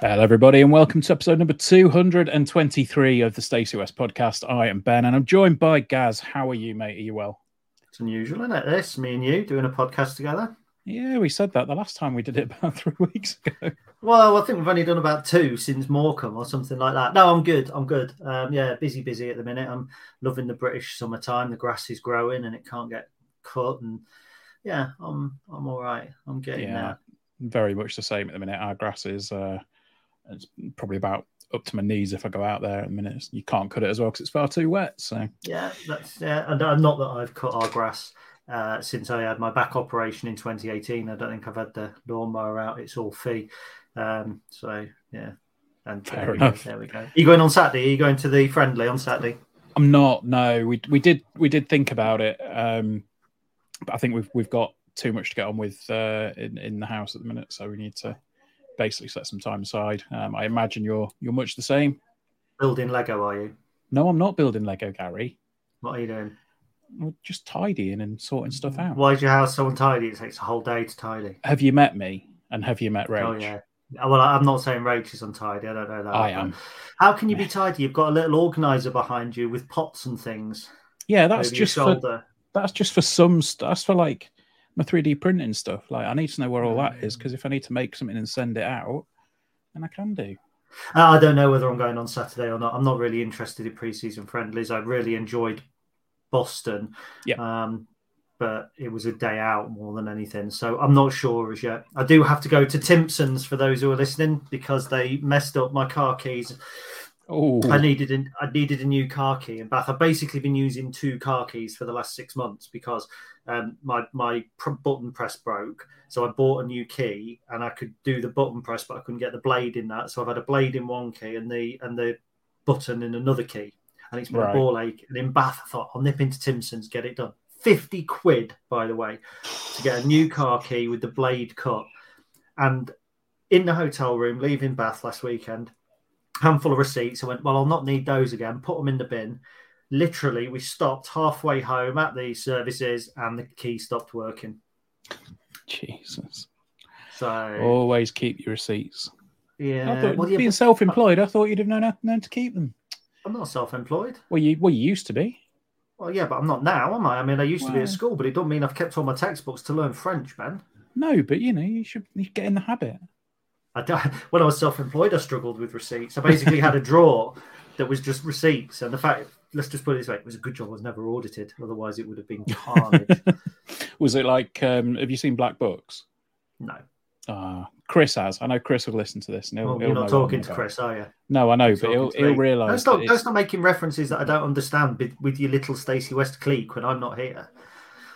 Hello, everybody, and welcome to episode number 223 of the Stacey West podcast. I am Ben, and I'm joined by Gaz. How are you, mate? Are you well? It's unusual, isn't it? This, me and you doing a podcast together. Yeah, we said that the last time we did it about three weeks ago. Well, I think we've only done about two since Morecambe or something like that. No, I'm good. I'm good. Um, yeah, busy, busy at the minute. I'm loving the British summertime. The grass is growing and it can't get cut. And yeah, I'm I'm all right. I'm getting yeah, there. very much the same at the minute. Our grass is uh, it's probably about up to my knees if I go out there at the minute. You can't cut it as well because it's far too wet. So Yeah, that's yeah. And uh, not that I've cut our grass uh, since I had my back operation in 2018. I don't think I've had the lawnmower out. It's all fee. Um, so yeah, and Fair there we, enough. Go, there we go. Are you going on Saturday? Are you going to the friendly on Saturday? I'm not. No, we we did we did think about it, um, but I think we've we've got too much to get on with uh, in in the house at the minute, so we need to basically set some time aside. Um, I imagine you're you're much the same. Building Lego, are you? No, I'm not building Lego, Gary. What are you doing? We're just tidying and sorting stuff mm. out. Why is your house so untidy? It takes a whole day to tidy. Have you met me? And have you met oh, Rach? Oh yeah. Uh, well, I'm not saying Rach is untidy. I don't know that. I am. How can you be tidy? You've got a little organizer behind you with pots and things. Yeah, that's just for that's just for some stuff. That's for like my 3D printing stuff. Like I need to know where all that is mm. because if I need to make something and send it out, then I can do. Uh, I don't know whether I'm going on Saturday or not. I'm not really interested in preseason friendlies. I really enjoyed Boston. Yeah. Um, but it was a day out more than anything. So I'm not sure as yet. I do have to go to Timpson's for those who are listening because they messed up my car keys. Oh, I needed an, I needed a new car key in Bath. I've basically been using two car keys for the last six months because um, my my pr- button press broke. So I bought a new key and I could do the button press, but I couldn't get the blade in that. So I've had a blade in one key and the and the button in another key, and it's been Right. a ball ache. And in Bath, I thought I'll nip into Timpson's, get it done. Fifty quid, by the way, to get a new car key with the blade cut. And in the hotel room, leaving Bath last weekend, handful of receipts. I went, well, I'll not need those again. Put them in the bin. Literally, we stopped halfway home at the services, and the key stopped working. Jesus! So Always keep your receipts. yeah, I thought well, yeah, being but self-employed, I thought you'd have known known to keep them. I'm not self-employed. Well, you well you used to be. Well, yeah, but I'm not now, am I? I mean, I used to be at school, but it don't mean I've kept all my textbooks to learn French, man. No, but you know you should get in the habit. I when I was self-employed, I struggled with receipts. I basically had a drawer that was just receipts, and the fact, let's just put it this way, it was a good job I was never audited. Otherwise, it would have been carnage. Was it like? Um, have you seen Black Books? no, Ah, Chris has. I know Chris will listen to this. And he'll, well, he'll you're not talking to. Chris, are you? No, I know, You're but he'll he'll realise. Don't stop, don't stop making references that I don't understand with, with your little Stacey West clique when I'm not here.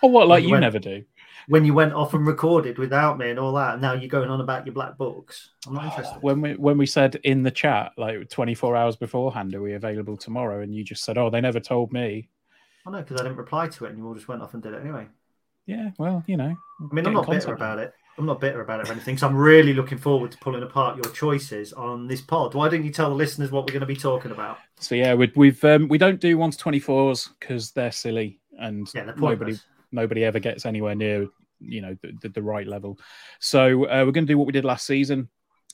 Oh, what? Like you you went- never do. When you went off and recorded without me and all that, and now you're going on about your black books. I'm not interested. When we when we said in the chat like 24 hours beforehand, are we available tomorrow? And you just said, "Oh, they never told me." I know because I didn't reply to it, and you all just went off and did it anyway. Yeah, well, you know. I mean, I'm not bitter about it. I'm not bitter about it or anything. So I'm really looking forward to pulling apart your choices on this pod. Why don't you tell the listeners what we're going to be talking about? So yeah, we, we've um, we don't do one to twenty fours because they're silly and Yeah, they're nobody nobody ever gets anywhere near you know the, the, the right level. So uh, we're going to do what we did last season,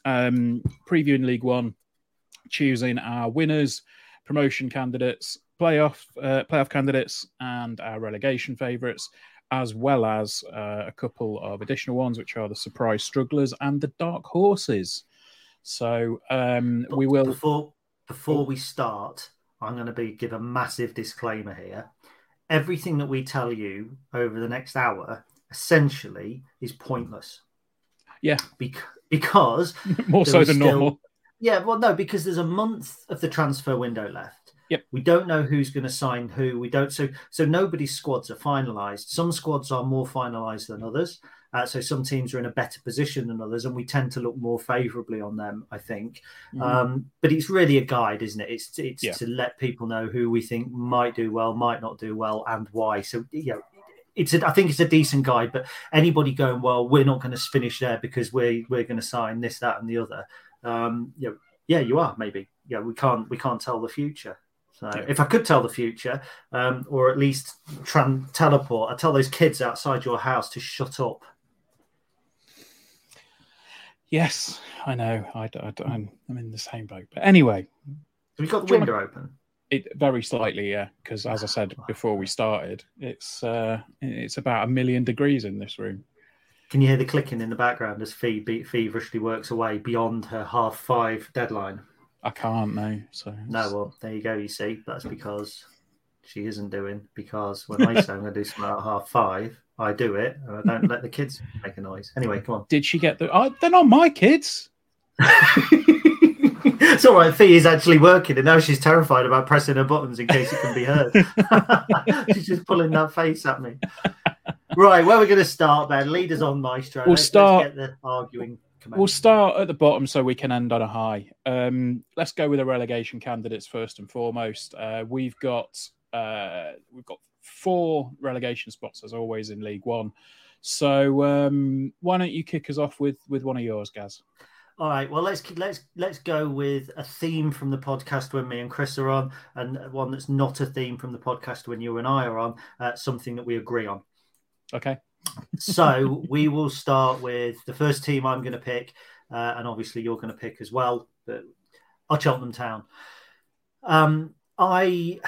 um, previewing League One, choosing our winners, promotion candidates, playoff uh, playoff candidates, and our relegation favourites, as well as uh, a couple of additional ones, which are the surprise strugglers and the dark horses. So um, we will. before before we start. I'm going to be give a massive disclaimer here. Everything that we tell you over the next hour essentially is pointless. Yeah. Bec- because More so than still- normal. Yeah, well, no, because there's a month of the transfer window left. Yep. We don't know who's going to sign who. We don't. So, so nobody's squads are finalised. Some squads are more finalised than others. Uh, so some teams are in a better position than others, and we tend to look more favourably on them. I think. Um, but it's really a guide, isn't it? It's it's Yeah. to let people know who we think might do well, might not do well, and why. So you know, it's a, I think it's a decent guide. But anybody going, well, we're not going to finish there because we're we're going to sign this, that, and the other. Um, you know, yeah, you are maybe. Yeah, we can't we can't tell the future. So Yeah. if I could tell the future, um, or at least tran- teleport, I tell those kids outside your house to shut up. Yes, I know. I, I, I'm, I'm in the same boat. But anyway, Have you got the Do you wanna- window open? it very slightly, yeah. Because as I said before we started, it's uh, it's about a million degrees in this room. Can you hear the clicking in the background as Fee feverishly works away beyond her half five deadline? I can't know. So No, well, there you go. You see, that's because she isn't doing. Because when I say I'm going to do something at half five, I do it, and I don't let the kids make a noise. Anyway, come on. did she get the? Oh, they're not my kids. it's all right. Fee is actually working, and now she's terrified about pressing her buttons in case it can be heard. she's just pulling that face at me. Right, where are we going to start, Ben? Leaders on Maestro. We'll Let's- let's start- get the arguing. We'll start at the bottom so we can end on a high. Um, let's go with the relegation candidates first and foremost. Uh, we've got uh, we've got four relegation spots as always in League One. So um, why don't you kick us off with with one of yours, Gaz? All right. Well, let's let's let's go with a theme from the podcast when me and Chris are on, and one that's not a theme from the podcast when you and I are on. Uh, something that we agree on. Okay. So we will start with the first team I'm going to pick, uh, and obviously you're going to pick as well. But are Cheltenham Town. Um, I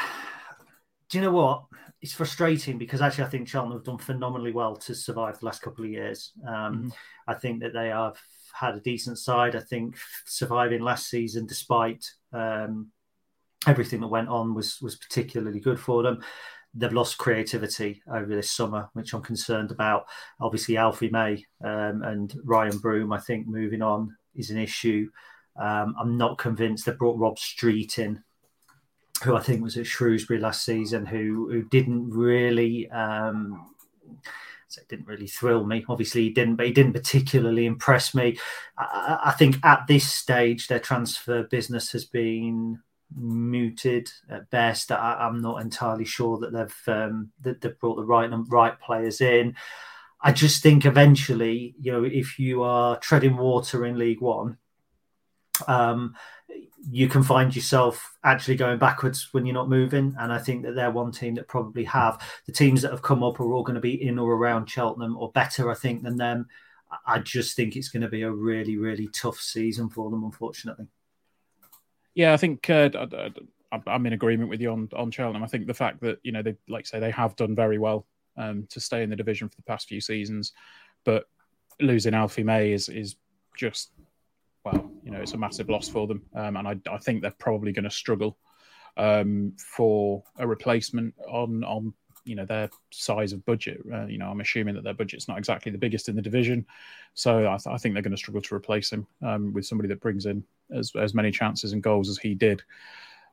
do you know what? It's frustrating because actually I think Cheltenham have done phenomenally well to survive the last couple of years. Um, Mhm. I think that they have had a decent side. I think surviving last season despite um, everything that went on was was particularly good for them. They've lost creativity over this summer, which I'm concerned about. Obviously, Alfie May um, and Ryan Broom, I think, moving on is an issue. Um, I'm not convinced they brought Rob Street in, who I think was at Shrewsbury last season, who who didn't really. Um, so it didn't really thrill me. Obviously, he didn't, but he didn't particularly impress me. I, I- I think at this stage, their transfer business has been muted at best. I, I'm not entirely sure that they've um, that they've brought the right right players in. I just think eventually, you know, if you are treading water in League One, um, you can find yourself actually going backwards when you're not moving. And I think that they're one team that probably have. The teams that have come up are all going to be in or around Cheltenham or better, I think, than them. I just think it's going to be a really, really tough season for them, unfortunately. Yeah, I think uh, I'm- in agreement with you on on Cheltenham. I think the fact that you know they like say they have done very well um, to stay in the division for the past few seasons, but losing Alfie May is is just well, you know, it's a massive loss for them, um, and I, I think they're probably going to struggle um, for a replacement on on you know their size of budget. Uh, you know, I'm assuming that their budget's not exactly the biggest in the division, so I, th- I think they're going to struggle to replace him um, with somebody that brings in as as many chances and goals as he did.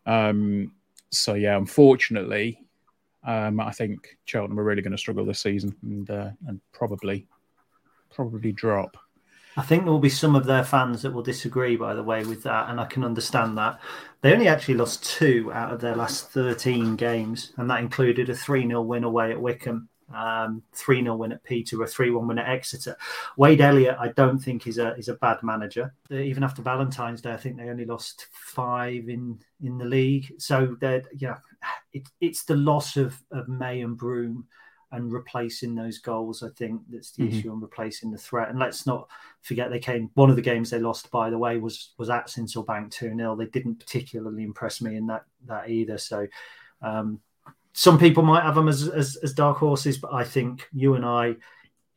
Um, so yeah, unfortunately, um, I think Cheltenham are really going to struggle this season and uh, and probably probably drop. I think there will be some of their fans that will disagree, by the way, with that, and I can understand that. They only actually lost two out of their last 13 games, and that included a 3 0 win away at Wycombe. Um, 3 0 win at Peterborough, 3 1 win at Exeter. Wade Elliott, I don't think is a is a bad manager. Even after Valentine's Day, I think they only lost five in in the league. So that yeah, it, it's the loss of, of May and Broom and replacing those goals. I think that's the mm-hmm. issue on replacing the threat. And let's not forget they came. One of the games they lost, by the way, was was at Sincil Bank two 0 They didn't particularly impress me in that that either. So. Um, some people might have them as, as, as dark horses, but I think you and I,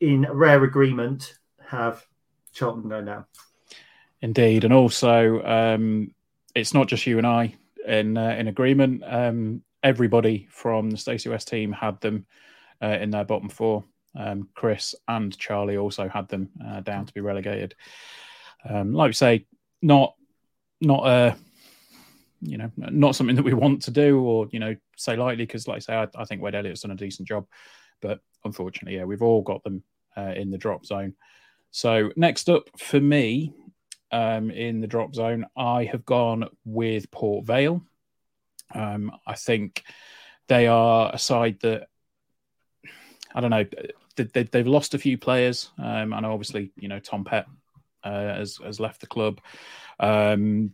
in rare agreement, have Cheltenham going down. Indeed, and also um, it's not just you and I in uh, in agreement. Um, everybody from the Stacey West team had them uh, in their bottom four. Um, Chris and Charlie also had them uh, down to be relegated. Um, like we say, not not a you know, not something that we want to do or, you know, say lightly because, like I say, I, I, think Wade Elliott's done a decent job. But unfortunately, yeah, we've all got them uh, in the drop zone. So next up for me um, in the drop zone, I have gone with Port Vale. Um, I think they are a side that, I don't know, they, have lost a few players. Um, and obviously, you know, Tom Pett uh, has, has left the club. Um,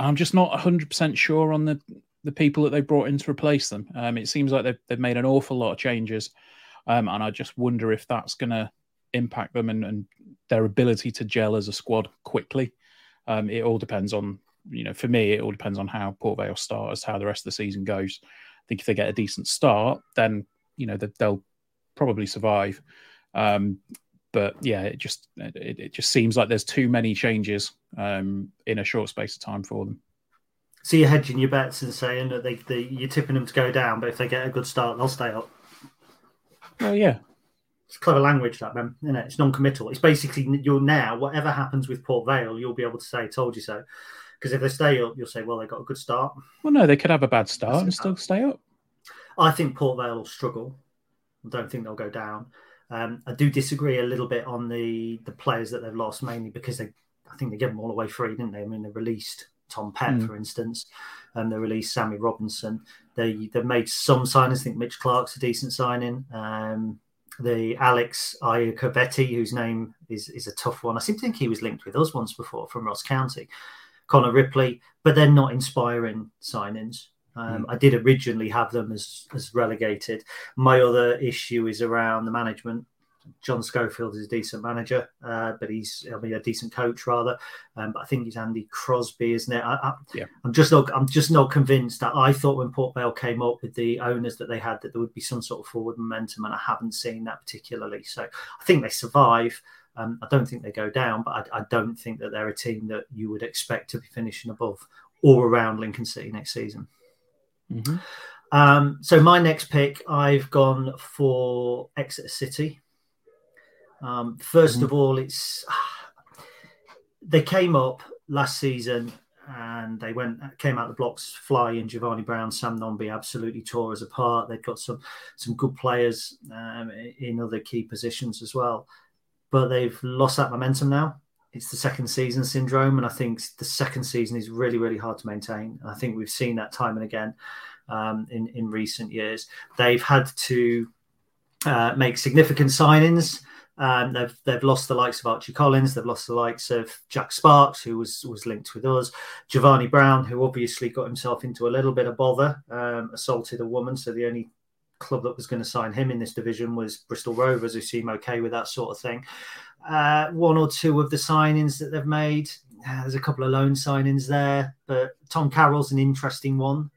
I'm just not 100% sure on the, the people that they brought in to replace them. Um, it seems like they've, they've made an awful lot of changes. Um, and I just wonder if that's going to impact them and, and, their ability to gel as a squad quickly. Um, it all depends on, you know, for me, it all depends on how Port Vale start as how the rest of the season goes. I think if they get a decent start, then, you know, they'll probably survive. Um, but yeah, it just it, it just seems like there's too many changes um, in a short space of time for them. So you're hedging your bets and saying that they, they you're tipping them to go down, but if they get a good start, they'll stay up. Well, yeah, it's clever language that man, isn't it? It's non-committal. It's basically you're now whatever happens with Port Vale, you'll be able to say "told you so." Because if they stay up, you'll say, "Well, they got a good start." Well, no, they could have a bad start and still stay up. I think Port Vale will struggle. I don't think they'll go down. Um, I do disagree a little bit on the the players that they've lost, mainly because they, I think they gave them all away free, didn't they? I mean, they released Tom Pett, mm. for instance, and they released Sammy Robinson. They they've made some signings. I think Mitch Clark's a decent signing. Um, the Alex Iacovitti, whose name is is a tough one. I seem to think he was linked with us once before from Ross County. Connor Ripley, but they're not inspiring signings. Um, mm. I did originally have them as as relegated. My other issue is around the management. John Schofield is a decent manager, uh, but he's I mean, a decent coach rather. Um, but I think he's Andy Crosby, isn't it? I, yeah. I'm just not I'm just not convinced that I thought when Port Vale came up with the owners that they had that there would be some sort of forward momentum, and I haven't seen that particularly. So I think they survive. Um, I don't think they go down, but I, I, don't think that they're a team that you would expect to be finishing above or around Lincoln City next season. Mm-hmm. Um, so my next pick, I've gone for Exeter City. Um, 1st mm-hmm. of all, it's they came up last season and they went came out the blocks flying. Jevani Brown, Sam Nombe absolutely tore us apart. They've got some some good players um, in other key positions as well, but they've lost that momentum now. It's the second season syndrome, and I think the second season is really really hard to maintain. And I think we've seen that time and again um, in in recent years. They've had to uh, make significant signings. Um, they've they've lost the likes of Archie Collins. They've lost the likes of Jack Sparkes, who was was linked with us. Jevani Brown, who obviously got himself into a little bit of bother, um, assaulted a woman. So the only club that was going to sign him in this division was Bristol Rovers, who seem okay with that sort of thing. Uh, one or two of the signings that they've made. Uh, there's a couple of loan signings there, but Tom Carroll's an interesting one.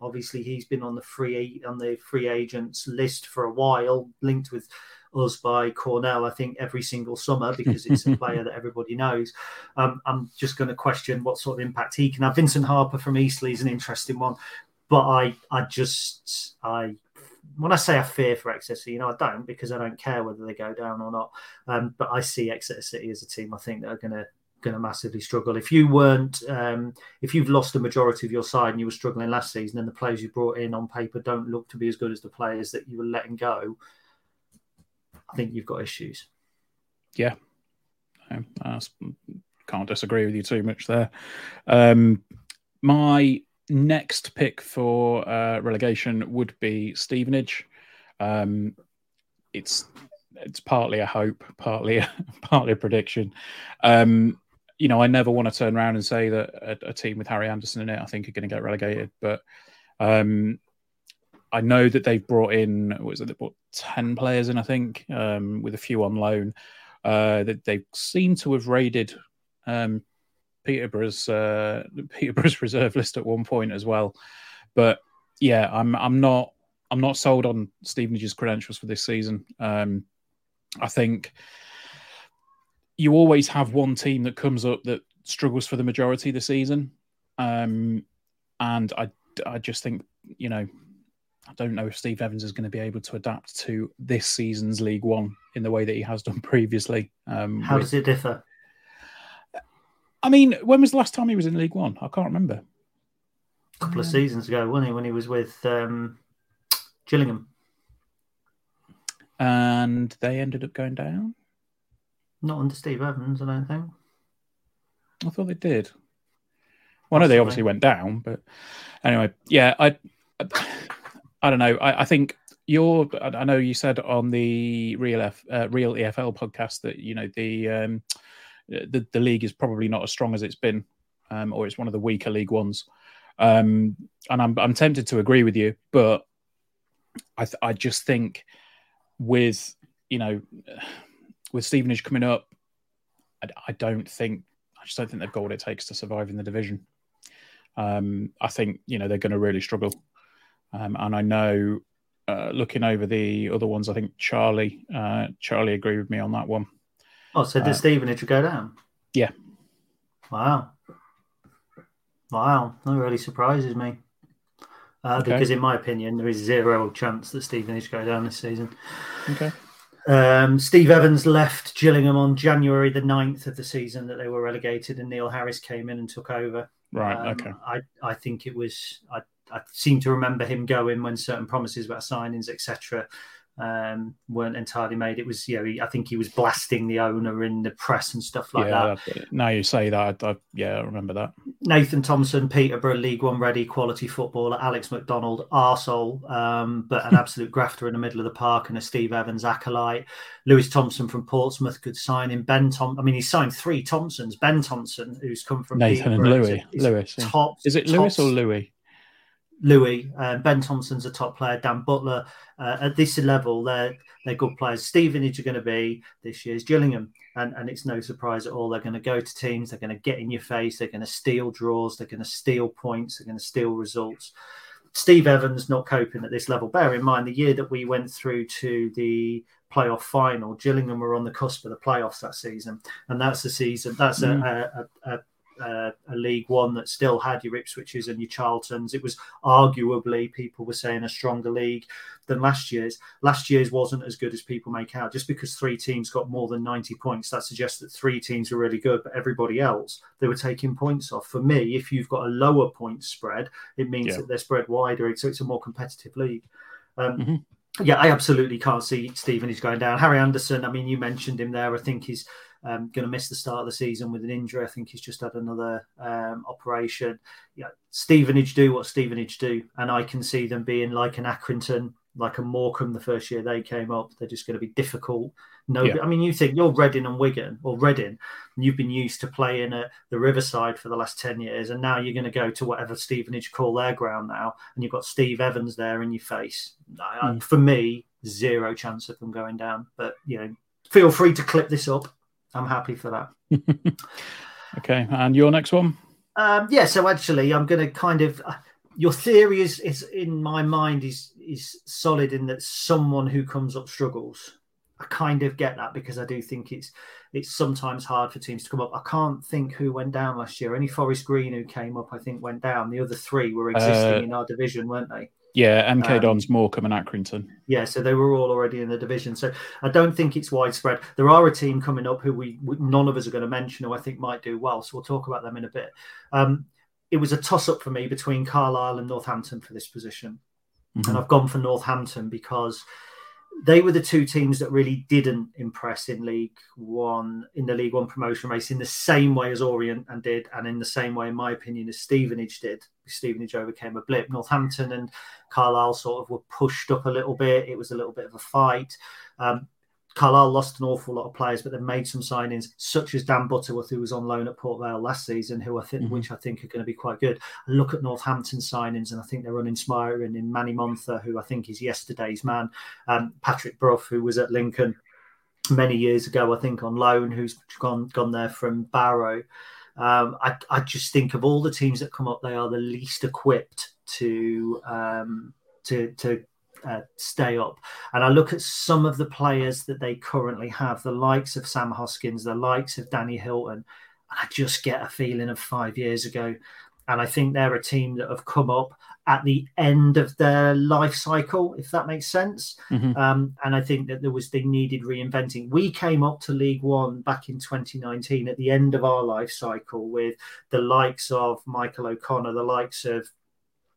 Obviously, he's been on the free on the free agents list for a while, linked with us by Cornell. I think every single summer because it's a player that everybody knows. Um, I'm just going to question what sort of impact he can have. Vincent Harper from Eastleigh is an interesting one, but I I just I when I say I fear for Exeter, City, you know, I don't because I don't care whether they go down or not. Um, but I see Exeter City as a team I think that are going to going to massively struggle. If you weren't, um, if you've lost the majority of your side and you were struggling last season, and the players you brought in on paper don't look to be as good as the players that you were letting go, I think you've got issues. Yeah, I can't disagree with you too much there. Um, my next pick for uh, relegation would be Stevenage. Um, it's it's partly a hope, partly a, partly a prediction. Um, you know, I never want to turn around and say that a, a team with Harry Anderson in it, I think, are going to get relegated. But um, I know that they've brought in, was it, they brought 10 players in, I think, um, with a few on loan. Uh, that they seem to have raided um, Peterborough's uh, Peterborough's reserve list at one point as well. But yeah, I'm I'm not I'm not sold on Stevenage's credentials for this season. Um, I think you always have one team that comes up that struggles for the majority of the season. Um, and I, I just think, you know, I don't know if Steve Evans is going to be able to adapt to this season's League One in the way that he has done previously. Um, How does it differ? I mean, when was the last time he was in League One? I can't remember. A couple of seasons ago, wasn't he? When he was with um, Gillingham. And they ended up going down? Not under Steve Evans, I don't think. I thought they did. Well, I know they obviously went down, but anyway, yeah, I, I, I don't know. I, I think you're. I know you said on the real F, uh, real EFL podcast that you know the um, the the league is probably not as strong as it's been, um, or it's one of the weaker league ones. Um, and I'm I'm tempted to agree with you, but I th- I just think with you know with Stevenage coming up, I, I, don't think I just don't think they've got what it takes to survive in the division. Um, I think you know they're going to really struggle, um, and I know uh, looking over the other ones, I think Charlie uh, Charlie agreed with me on that one. Oh, so did uh, Stevenage go down? Yeah. Wow. Wow, that really surprises me. Uh, okay. Because, in my opinion, there is zero chance that Stevenage go down this season. Okay. Um, Steve Evans left Gillingham on January the 9th of the season that they were relegated, and Neil Harris came in and took over. Right. Um, okay. I, I think it was, I, I seem to remember him going when certain promises about signings, etc um, weren't entirely made. It was, you know, he, I think he was blasting the owner in the press and stuff like yeah, that. Now you say that, I, I, yeah, I remember that. Nathan Thompson, Peterborough League One ready quality footballer. Alex McDonald, arsehole, um, but an absolute grafter in the middle of the park and a Steve Evans acolyte. Lewis Thompson from Portsmouth could sign in. Ben Tom, I mean, he signed three Thompsons. Ben Thompson, who's come from Nathan and Louis. Lewis, top, is it Lewis or Louis? Louis, uh, Ben Thompson's a top player, Dan Butler. Uh, at this level, they're they're good players. Stevenage are going to be this year's Gillingham, and, and it's no surprise at all. They're going to go to teams, they're going to get in your face, they're going to steal draws, they're going to steal points, they're going to steal results. Steve Evans not coping at this level. Bear in mind the year that we went through to the playoff final, Gillingham were on the cusp of the playoffs that season, and that's the season. That's mm. a, a, a, uh, a League One that still had your Ipswiches and your Charltons. It was arguably people were saying a stronger league than last year's. Last year's wasn't as good as people make out. Just because three teams got more than ninety points, that suggests that three teams were really good, but everybody else they were taking points off. For me, if you've got a lower point spread, it means yeah. that they're spread wider, so it's a more competitive league. Um, mm-hmm yeah, I absolutely can't see Stevenage going down. Harry Anderson, I mean, you mentioned him there. I think he's um, going to miss the start of the season with an injury. I think he's just had another um, operation. Yeah, Stevenage do what Stevenage do, and I can see them being like an Accrington, like a Morecambe the first year they came up. They're just going to be difficult. No, yeah. I mean, you think you're Reading and Wigan or Reading, you've been used to playing at the Riverside for the last 10 years, and now you're going to go to whatever Stevenage call their ground now, and you've got Steve Evans there in your face. Mm. For me, zero chance of them going down. But, you know, feel free to clip this up I'm happy for that. okay, and your next one? Um, yeah, so actually, I'm going to kind of. Uh, your theory is, is in my mind is is solid in that someone who comes up struggles. I kind of get that because I do think it's it's sometimes hard for teams to come up. I can't think who went down last year. Any Forest Green who came up, I think, went down. The other three were existing uh, in our division, weren't they? Yeah, MK um, Dons, Morecambe, and Accrington. Yeah, so they were all already in the division. So I don't think it's widespread. There are a team coming up who we, none of us are going to mention who I think might do well. So we'll talk about them in a bit. Um, it was a toss up for me between Carlisle and Northampton for this position, mm-hmm. and I've gone for Northampton because they were the two teams that really didn't impress in League One in the League One promotion race in the same way as Orient and did, and in the same way, in my opinion, as Stevenage did. Stevenage overcame a blip. Northampton and Carlisle sort of were pushed up a little bit. It was a little bit of a fight. Um, Carlisle lost an awful lot of players, but they've made some signings, such as Dan Butterworth, who was on loan at Port Vale last season, who I think, mm-hmm. which I think are going to be quite good. I look at Northampton signings, and I think they're uninspiring in Manny Monthé, who I think is yesterday's man, um, Patrick Brough, who was at Lincoln many years ago, I think on loan, who's gone gone there from Barrow. Um, I, I, just think of all the teams that come up, they are the least equipped to um, to to uh, stay up. And I look at some of the players that they currently have, the likes of Sam Hoskins, the likes of Danny Hylton. and I just get a feeling of five years ago. And I think they're a team that have come up at the end of their life cycle, if that makes sense. Mm-hmm. Um, and I think that there was they needed reinventing. We came up to League One back in 2019 at the end of our life cycle with the likes of Michael O'Connor, the likes of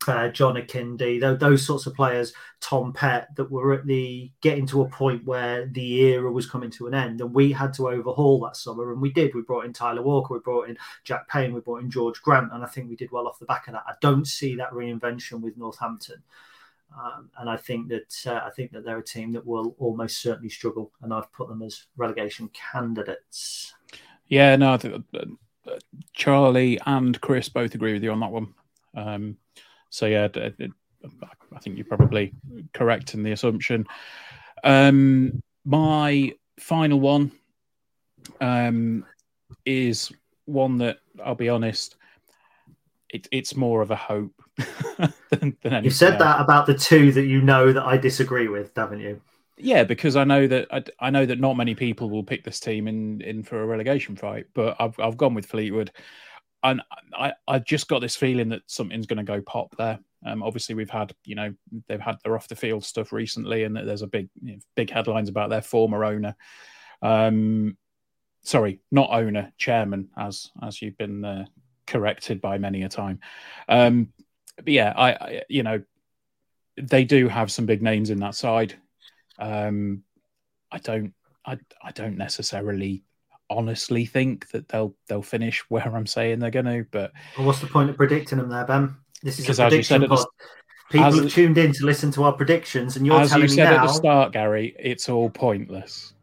uh, John Akinde, those, those sorts of players, Tom Pett, that were at the getting to a point where the era was coming to an end, and we had to overhaul that summer, and we did. We brought in Tyler Walker, we brought in Jack Payne, we brought in George Grant, and I think we did well off the back of that. I don't see that reinvention with Northampton, um, and I think that uh, I think that they're a team that will almost certainly struggle, and I've put them as relegation candidates. Yeah, no, I think, uh, Charlie and Chris both agree with you on that one. Um, so yeah, it, it, I think you're probably correct in the assumption. Um, my final one um, is one that I'll be honest, it, it's more of a hope than, than You've said else. that about the two that you know that I disagree with, haven't you? Yeah, because I know that I, I, know that not many people will pick this team in in for a relegation fight, but I've I've gone with Fleetwood and I, I just got this feeling that something's going to go pop there. Um, obviously, we've had, you know, they've had their off the field stuff recently, and there's a big, you know, big headlines about their former owner. Um, sorry, not owner, chairman, as as you've been uh, corrected by many a time. Um, but yeah, I, I, you know, they do have some big names in that side. Um, I don't, I, I don't necessarily honestly think that they'll they'll finish where I'm saying they're going to. But well, what's the point of predicting them there, Ben? This is a prediction pod. People as, have tuned in to listen to our predictions, and you're as telling you said me now, at the start, Gary, it's all pointless.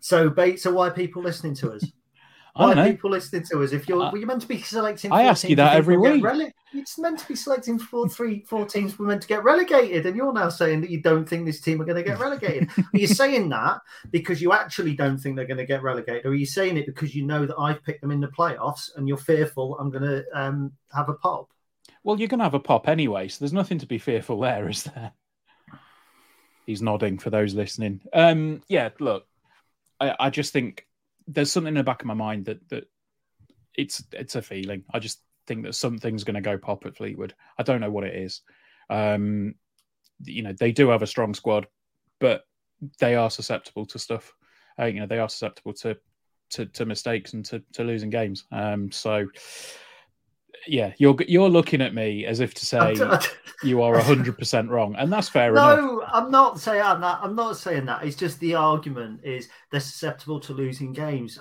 So, so why are people listening to us? Why are people listening to us? If you're, uh, you're meant to be selecting. I ask you that every week. Rele- it's meant to be selecting four, three, four teams we're meant to get relegated, and you're now saying that you don't think this team are going to get relegated. are you saying that because you actually don't think they're going to get relegated, or are you saying it because you know that I've picked them in the playoffs and you're fearful I'm going to um, have a pop? Well, you're going to have a pop anyway, so there's nothing to be fearful there, is there? He's nodding for those listening. Um, yeah, look, I, I just think there's something in the back of my mind that that it's it's a feeling. I just think that something's going to go pop at Fleetwood. I don't know what it is. Um, you know, they do have a strong squad, but they are susceptible to stuff. Uh, you know, they are susceptible to to, to mistakes and to, to losing games. Um, so yeah, you're you're looking at me as if to say you are hundred percent wrong, and that's fair no, enough. No, I'm not saying that. I'm not saying that. It's just the argument is they're susceptible to losing games.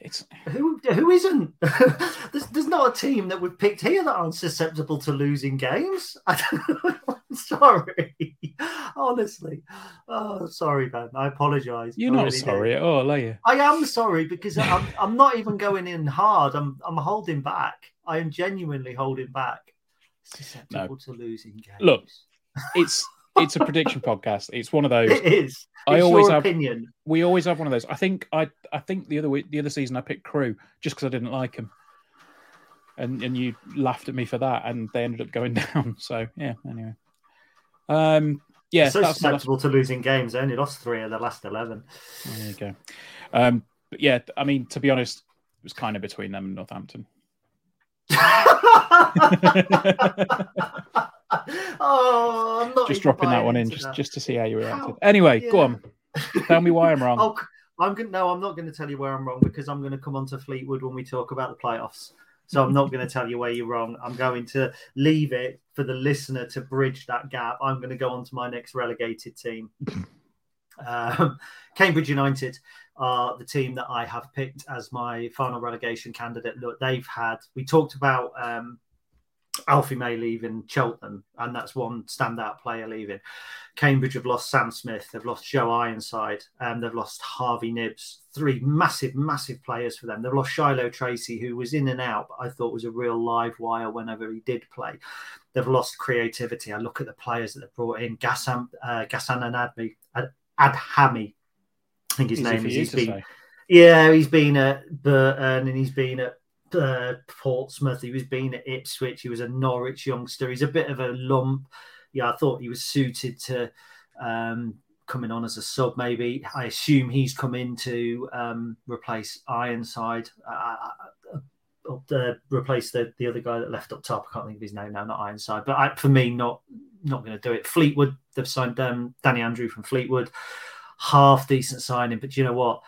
It's who who isn't? there's, there's not a team that we've picked here that aren't susceptible to losing games. I'm sorry, honestly. Oh, sorry, Ben. I apologise. You're I not really sorry do. at all, are you? I am sorry because I'm I'm not even going in hard. I'm I'm holding back. I am genuinely holding back. Susceptible no. to losing games. Look, it's it's a prediction podcast. It's one of those. It is. It's I always have opinion. We always have one of those. I think I I think the other week, the other season I picked Crewe just because I didn't like him, and and you laughed at me for that, and they ended up going down. So yeah. Anyway, um, yeah, so susceptible to losing games. They only lost three of the last eleven. There you go. Um, but yeah, I mean, to be honest, it was kind of between them and Northampton. oh, I'm not just dropping that one in just, that. just to see how you reacted. How? Anyway, yeah. go on. Tell me why I'm wrong. oh, I'm going no, I'm not going to tell you where I'm wrong because I'm going to come on to Fleetwood when we talk about the playoffs. So I'm not going to tell you where you're wrong. I'm going to leave it for the listener to bridge that gap. I'm going to go on to my next relegated team. um, Cambridge United are the team that I have picked as my final relegation candidate. Look, they've had, we talked about um, Alfie May leaving Cheltenham, and that's one standout player leaving. Cambridge have lost Sam Smith, they've lost Joe Ironside, and they've lost Harvey Knibbs. Three massive, massive players for them. They've lost Shilow Tracey, who was in and out, but I thought was a real live wire whenever he did play. They've lost creativity. I look at the players that they've brought in. Gassan, uh, Gassan Admi, Ad, Adhami, I think his Easy name is. He's been, say. yeah, he's been at Burton and he's been at uh, Portsmouth. He was been at Ipswich. He was a Norwich youngster. He's a bit of a lump. Yeah, I thought he was suited to um, coming on as a sub. Maybe I assume he's come in to um, replace Ironside. Uh, uh, uh, replace the, the other guy that left up top. I can't think of his name now. Not Ironside, but I, for me, not not going to do it. Fleetwood. They've signed um, Danny Andrew from Fleetwood. Half decent signing, but you know what?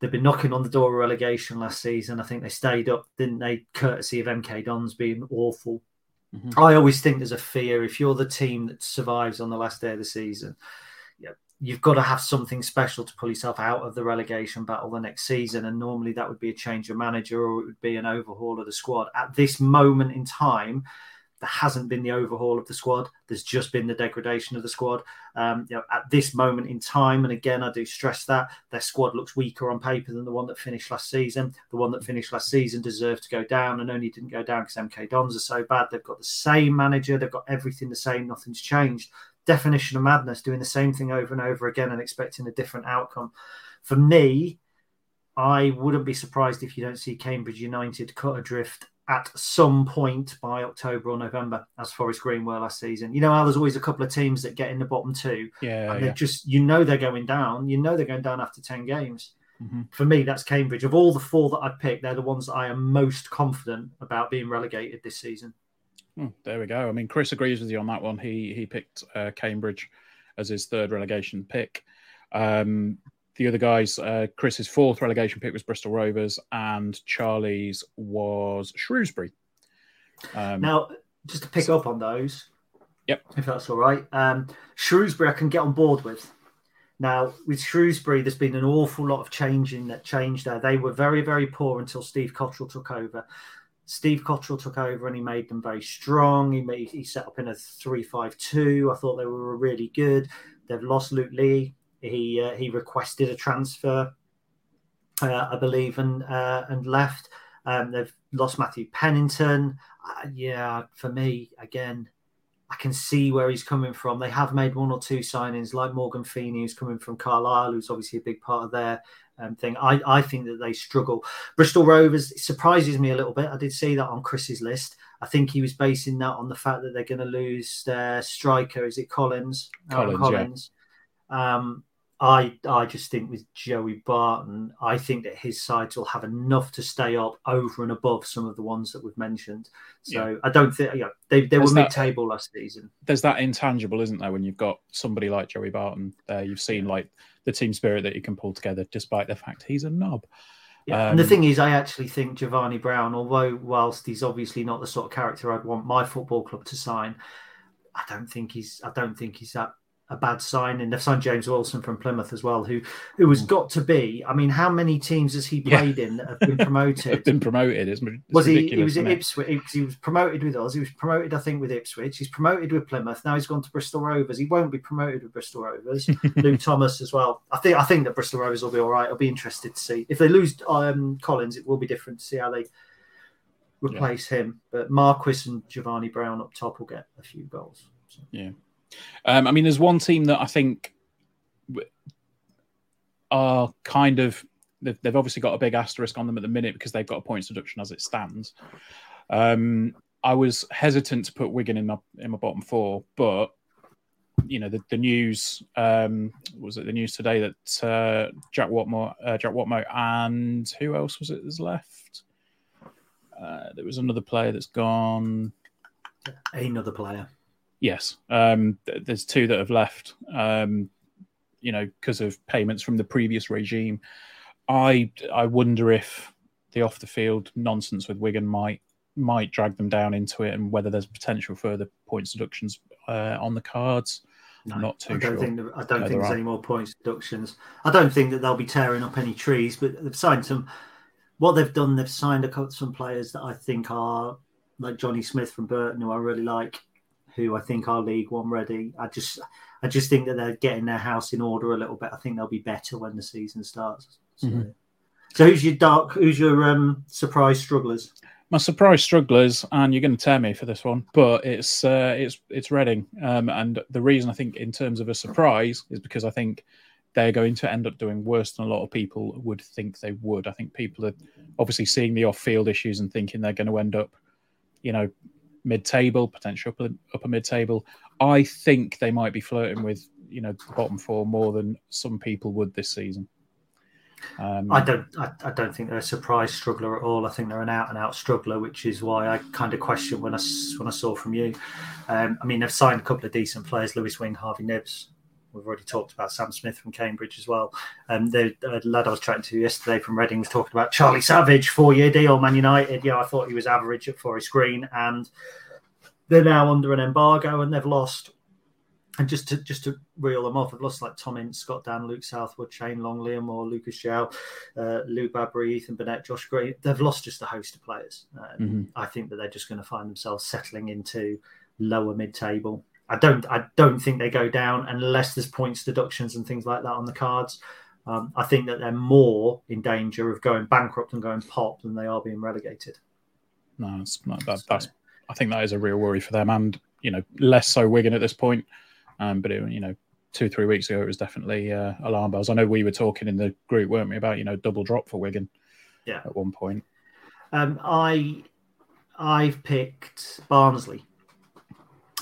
They've been knocking on the door of relegation last season. I think they stayed up, didn't they? Courtesy of MK Dons being awful. Mhm. I always think there's a fear if you're the team that survives on the last day of the season, you've got to have something special to pull yourself out of the relegation battle the next season. And normally that would be a change of manager or it would be an overhaul of the squad. At this moment in time, there hasn't been the overhaul of the squad. There's just been the degradation of the squad. Um, you know, at this moment in time, and again, I do stress that their squad looks weaker on paper than the one that finished last season. The one that finished last season deserved to go down, and only didn't go down because MK Dons are so bad. They've got the same manager, they've got everything the same, nothing's changed. Definition of madness, doing the same thing over and over again and expecting a different outcome. For me, I wouldn't be surprised if you don't see Cambridge United cut adrift at some point by October or November, as Forest Green were last season. You know how there's always a couple of teams that get in the bottom two, Yeah, and they yeah. just you know they're going down. You know they're going down after ten games. Mhm. For me, that's Cambridge. Of all the four that I've picked, they're the ones that I am most confident about being relegated this season. Hmm, there we go. I mean, Chris agrees with you on that one. He he picked uh, Cambridge as his third relegation pick. Um, the other guys, uh, Chris's fourth relegation pick was Bristol Rovers, and Charlie's was Shrewsbury. Um, Now, just to pick up on those, Yep. if that's all right. Um, Shrewsbury, I can get on board with. Now, with Shrewsbury, there's been an awful lot of changing that changed there. They were very, very poor until Steve Cotterill took over. Steve Cotterill took over and he made them very strong. He made he set up in a three-five-two. I thought they were really good. They've lost Luke Leahy. He uh, he requested a transfer, uh, I believe, and uh, and left. Um, they've lost Matthew Pennington. Uh, yeah, for me, again, I can see where he's coming from. They have made one or two signings, like Morgan Feeney, who's coming from Carlisle, who's obviously a big part of their um, thing. I, I think that they struggle. Bristol Rovers surprises me a little bit. I did see that on Chris's list. I think he was basing that on the fact that they're going to lose their striker. Is it Collins? Aaron Collins, yeah. Um, I I just think with Joey Barton, I think that his sides will have enough to stay up over and above some of the ones that we've mentioned. So I don't think you know, they they were that- mid-table last season. there's that intangible, isn't there, when you've got somebody like Joey Barton there? You've seen like the team spirit that you can pull together, despite the fact he's a knob. Yeah. and the Um, thing is, I actually think Jevani Brown, although whilst he's obviously not the sort of character I'd want my football club to sign, I don't think he's I don't think he's that a bad sign. And they've signed James Wilson from Plymouth as well, who who has got to be. I mean, how many teams has he Mm. Yeah. played in that have been promoted? been promoted. It's, it's was he? He was at? Ipswich. He, he was promoted with us. He was promoted, I think, with Ipswich. He's promoted with Plymouth. Now he's gone to Bristol Rovers. He won't be promoted with Bristol Rovers. Luke Thomas as well. I think. I think that Bristol Rovers will be all right. I'll be interested to see if they lose um, Collins. It will be different to see how they replace him. But Marquis and Jevani Brown up top will get a few goals. So. Yeah. Um, I mean, there's one team that I think are kind of they've, obviously got a big asterisk on them at the minute because they've got a points deduction as it stands. Um, I was hesitant to put Wigan in my in my bottom four, but you know the, the news um, was it the news today that uh, Jack Whatmough, uh, Jack Whatmough, and who else was it that's left? Uh, there was another player that's gone. Another player. Yes, um, th- there's two that have left. Um, you know, because of payments from the previous regime. I I wonder if the off the field nonsense with Wigan might might drag them down into it, and whether there's potential further points deductions uh, on the cards. No, Not too I don't sure. think there, I don't think there's any more points deductions. I don't think that they'll be tearing up any trees, but they've signed some. What they've done, they've signed a couple some players that I think are like Johnny Smith from Burton, who I really like, who I think are League One ready. I just I just think that they're getting their house in order a little bit. I think they'll be better when the season starts. So, mm-hmm. so who's your dark? Who's your um, surprise strugglers? My surprise strugglers, and you're going to tear me for this one, but it's uh, it's it's Reading, um, and the reason I think in terms of a surprise is because I think they're going to end up doing worse than a lot of people would think they would. I think people are obviously seeing the off-field issues and thinking they're going to end up, you know, mid-table, potential upper, upper mid-table. I think they might be flirting with, you know, the bottom four more than some people would this season. Um, I don't. I, I, don't think they're a surprise struggler at all. I think they're an out-and-out struggler, which is why I kind of question when I when I saw from you. Um, I mean, they've signed a couple of decent players: Lewis Wing, Harvey Knibbs. We've already talked about Sam Smith from Cambridge as well. Um, the uh, lad I was chatting to yesterday from Reading was talking about Charlie Savage, four-year deal, Man United. Yeah, I thought he was average for his screen, and they're now under an embargo and they've lost. And just to just to reel them off, they've lost like Tom Ince, Scott Dann, Luke Southwood, Shane Long, Liam or Lucas João, uh, Lou Babbury, Ethan Burnett, Josh Green. They've lost just a host of players. Um, mm-hmm. I think that they're just going to find themselves settling into lower mid-table I don't I don't think they go down unless there's points deductions and things like that on the cards. Um, I think that they're more in danger of going bankrupt and going pop than they are being relegated. No, it's not that, that's I think that is a real worry for them, and you know less so Wigan at this point. Um, but it, you know, two three weeks ago it was definitely uh, alarm bells. I know we were talking in the group, weren't we, about you know double drop for Wigan? Yeah, at one point. Um, I I've picked Barnsley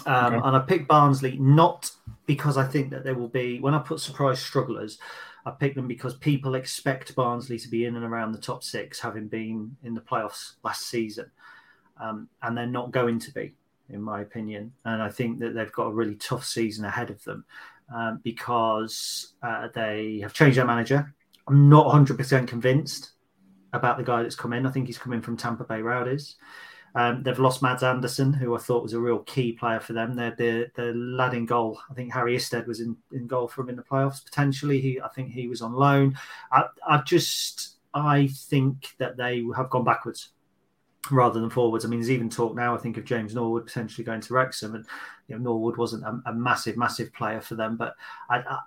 um, okay. And I picked Barnsley not because I think that there will be, when I put surprise strugglers, I picked them because people expect Barnsley to be in and around the top six, having been in the playoffs last season. Um, and they're not going to be, in my opinion. And I think that they've got a really tough season ahead of them um, because uh, they have changed their manager. I'm not 100% convinced about the guy that's come in. I think he's coming from Tampa Bay Rowdies. Um, they've lost Mads Andersen, who I thought was a real key player for them. They're the the lad in goal. I think Harry Isted was in, in goal for him in the playoffs. Potentially, he I think he was on loan. I, I just I think that they have gone backwards rather than forwards. I mean, there's even talk now. I think of James Norwood potentially going to Wrexham, and you know Norwood wasn't a, a massive, massive player for them, but I, I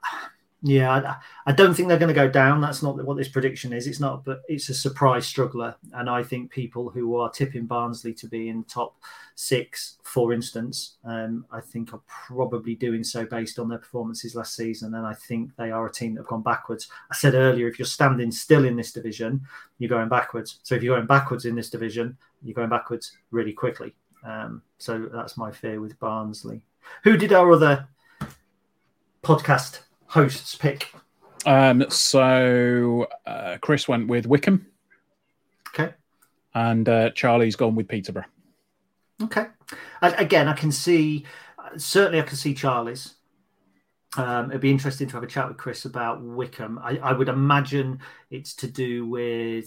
yeah, I, I, don't think they're going to go down. That's not what this prediction is. It's not, but it's a surprise struggler. And I think people who are tipping Barnsley to be in top six, for instance, um, I think are probably doing so based on their performances last season. And I think they are a team that have gone backwards. I said earlier, if you're standing still in this division, you're going backwards. So if you're going backwards in this division, you're going backwards really quickly. Um, so that's my fear with Barnsley. Who did our other podcast hosts pick? Um, so uh, Chris went with Wycombe. Okay. And uh, Charlie's gone with Peterborough. Okay. Again, I can see, certainly I can see Charlie's. Um, it'd be interesting to have a chat with Chris about Wycombe. I, I would imagine it's to do with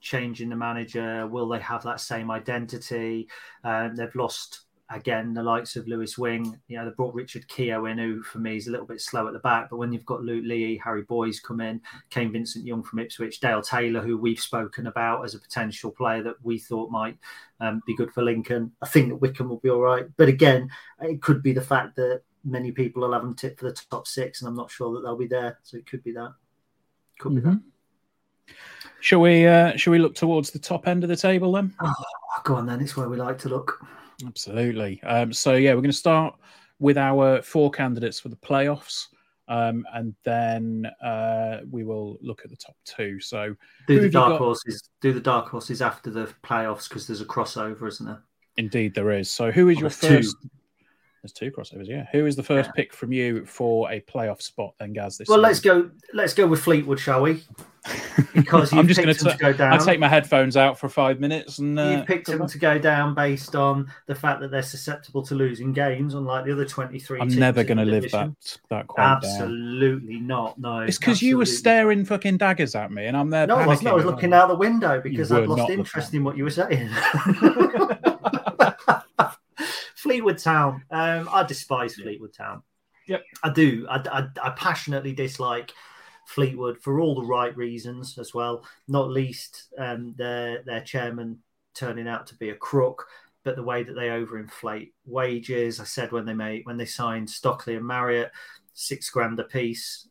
changing the manager. Will they have that same identity? Um, they've lost again, the likes of Lewis Wing, you know, they brought Richard Keogh in, who for me is a little bit slow at the back. But when you've got Luke Leahy, Harry Boyes come in, Kane Vincent Young from Ipswich, Dale Taylor, who we've spoken about as a potential player that we thought might um, be good for Lincoln. I think that Wycombe will be all right. But again, it could be the fact that many people will have them tipped for the top six, and I'm not sure that they'll be there. So it could be that. Could be mm-hmm. that. Shall we? Uh, shall we look towards the top end of the table then? Oh, go on then. It's where we like to look. Absolutely. Um, so yeah, we're going to start with our four candidates for the playoffs. Um, and then uh, we will look at the top two. So do the dark got... horses. Do the dark horses after the playoffs because there's a crossover, isn't there? Indeed, there is. So who is well, your first? Two. There's two crossovers, yeah. Who is the first pick from you for a playoff spot then, Gaz? This well, season? let's go. Let's go with Fleetwood, shall we? Because I'm just going to go down. I take my headphones out for five minutes, and uh, you picked them to go down based on the fact that they're susceptible to losing games, unlike the other 23. I'm never going to live that that Absolutely down. not. No, it's because you were staring fucking daggers at me, and I'm there. No, I wasn't. I was looking out the window because I'd lost interest in what you were saying. Fleetwood Town. Um, I despise Fleetwood Town. Yep, I do. I, I, I passionately dislike Fleetwood for all the right reasons as well. Not least um, their their chairman turning out to be a crook. but the way that they overinflate wages. I said when they made when they signed Stockley and Marriott, six grand a piece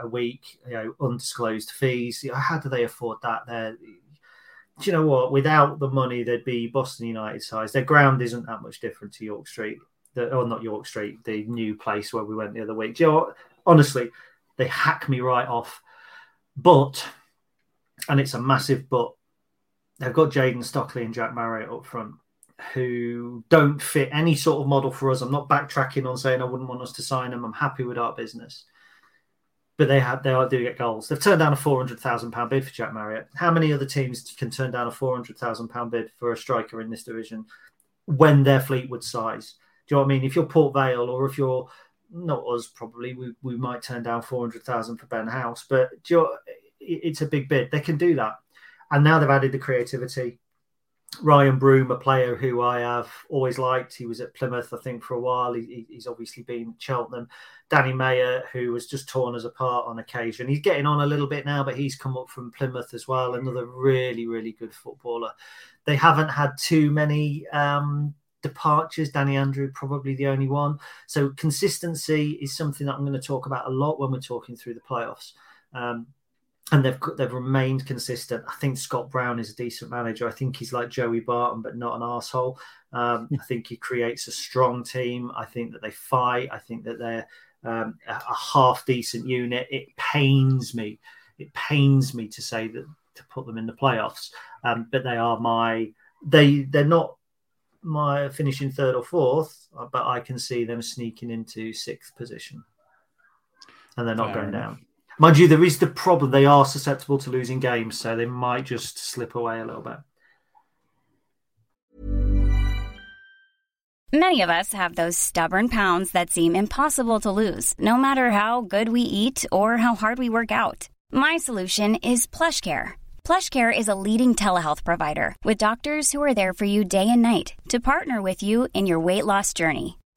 a week, you know, undisclosed fees. How do they afford that? There, do you know what? Without the money, they'd be Boston United size. Their ground isn't that much different to York Street, the, or not York Street, the new place where we went the other week. Do you know? Honestly, they hack me right off. But, and it's a massive but, they've got Jayden Stockley and Jack Marriott up front who don't fit any sort of model for us. I'm not backtracking on saying I wouldn't want us to sign them. I'm happy with our business. But they have they are do get goals. They've turned down a four hundred thousand pound bid for Jack Marriott. How many other teams can turn down a four hundred thousand pound bid for a striker in this division when they're Fleetwood size? Do you know what I mean? If you're Port Vale or if you're not us, probably we, we might turn down four hundred thousand for Ben House, but you know, it's a big bid. They can do that, and now they've added the creativity. Ryan Broom, a player who I have always liked. He was at Plymouth, I think, for a while. He, he's obviously been Cheltenham. Danny Mayor, who was just torn us apart on occasion. He's getting on a little bit now, but he's come up from Plymouth as well. Another really, really good footballer. They haven't had too many um, departures. Danny Andrew, probably the only one. So consistency is something that I'm going to talk about a lot when we're talking through the playoffs. Um, and they've they've remained consistent. I think Scott Brown is a decent manager. I think he's like Joey Barton, but not an asshole. Um, I think he creates a strong team. I think that they fight. I think that they're um, a, a, half decent unit. It pains me. It pains me to say that to put them in the playoffs, um, but they are my they they're not my finishing third or fourth, but I can see them sneaking into sixth position, and they're not Fair going enough. down. Mind you, there is the problem they are susceptible to losing games, so they might just slip away a little bit. Many of us have those stubborn pounds that seem impossible to lose, no matter how good we eat or how hard we work out. My solution is PlushCare. PlushCare is a leading telehealth provider with doctors who are there for you day and night to partner with you in your weight loss journey.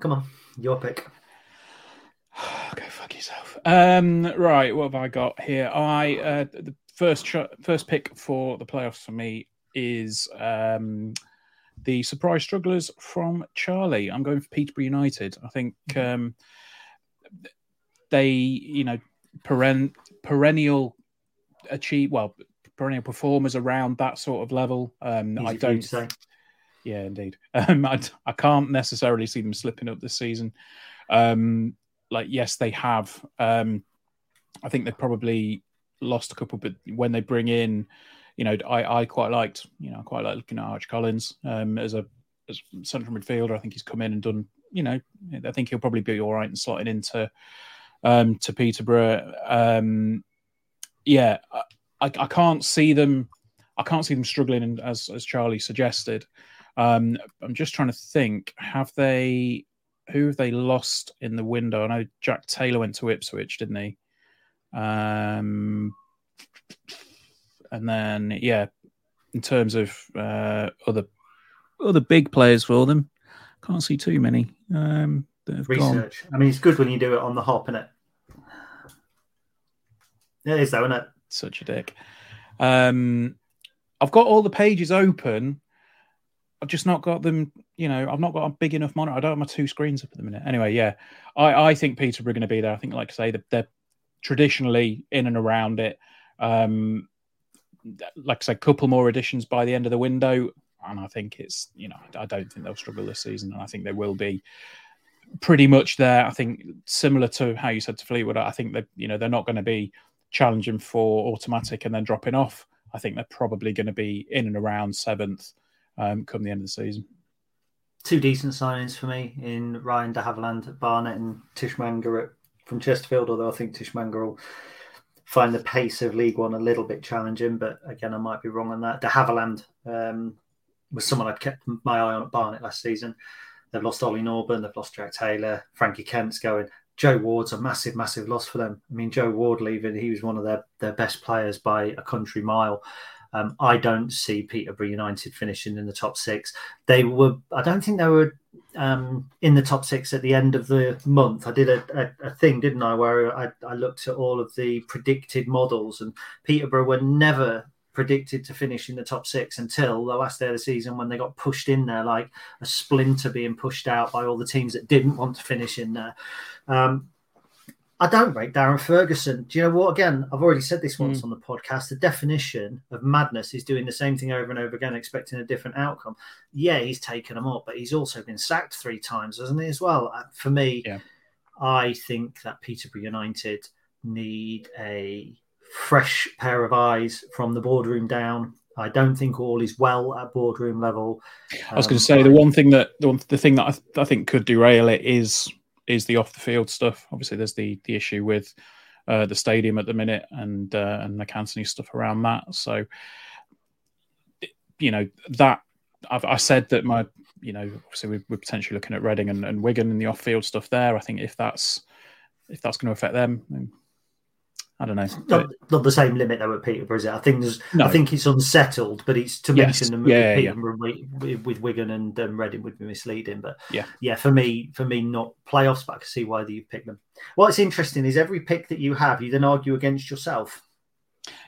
Come on, your pick. Go fuck yourself. Um, right, what have I got here? I uh, the first sh- first pick for the playoffs for me is um, the surprise strugglers from Charlie. I'm going for Peterborough United. I think mm-hmm. um, they, you know, peren- perennial achieve well perennial performers around that sort of level. Um, I don't. Yeah, indeed. Um, I, I can't necessarily see them slipping up this season. Um, like, yes, they have. Um, I think they've probably lost a couple, but when they bring in, you know, I, I quite liked, you know, I quite like looking at Arch Collins um, as a as central midfielder. I think he's come in and done, you know, I think he'll probably be all right and slotting into um, to Peterborough. Um, yeah, I, I can't see them. I can't see them struggling, as as Charlie suggested. Um, I'm just trying to think. Have they? Who have they lost in the window? I know Jack Taylor went to Ipswich, didn't he? Um, and then yeah, in terms of uh, other other big players for them, can't see too many. Um, Research. Gone. I mean, it's good when you do it on the hop, isn't it? It is, though, isn't it? Such a dick. Um, I've got all the pages open, I've just not got them. You know, I've not got a big enough monitor. I don't have my two screens up at the minute. Anyway, yeah, I, I think Peterborough are going to be there. I think, like I say, they're, they're traditionally in and around it. Um, like I said, a couple more additions by the end of the window, and I think it's you know I don't think they'll struggle this season, and I think they will be pretty much there. I think similar to how you said to Fleetwood. I think that you know they're not going to be challenging for automatic and then dropping off. I think they're probably going to be in and around seventh um, come the end of the season. Two decent signings for me in Ryan de Havilland at Barnet and Tshimanga from Chesterfield, although I think Tshimanga will find the pace of League One a little bit challenging, but again, I might be wrong on that. De Havilland um, was someone I'd kept my eye on at Barnet last season. They've lost Ollie Norburn, they've lost Jack Taylor, Frankie Kent's going. Joe Ward's a massive, massive loss for them. I mean, Joe Ward leaving, he was one of their, their best players by a country mile. Um, I don't see Peterborough United finishing in the top six. They were, I don't think they were um, in the top six at the end of the month. I did a, a, a, thing, didn't I, where I, I looked at all of the predicted models, and Peterborough were never predicted to finish in the top six until the last day of the season when they got pushed in there like a splinter being pushed out by all the teams that didn't want to finish in there. Um, I don't rate Darren Ferguson. Do you know what? Again, I've already said this once mm. on the podcast. The definition of madness is doing the same thing over and over again, expecting a different outcome. Yeah, he's taken them up, but he's also been sacked three times, hasn't he, as well? Uh, for me, yeah. I think that Peterborough United need a fresh pair of eyes from the boardroom down. I don't think all is well at boardroom level. I was going to um, say the one thing that the, one, the thing that I, th- I, think could derail it is is the off the field stuff. Obviously, there's the the issue with uh, the stadium at the minute and uh, and the Cantony stuff around that. So, you know that I've, I said that my you know obviously we're, we're potentially looking at Reading and, and Wigan and the off field stuff there. I think if that's if that's going to affect them, I don't know. Not, not, the same limit though at Peterborough, is it? I think there's. No. I think it's unsettled, but it's to yes. mention them yeah, with, yeah. with, Wigan and um, Reading would be misleading. But yeah, yeah, for me, for me, not playoffs, but I can see why you pick them. What's interesting is every pick that you have, you then argue against yourself.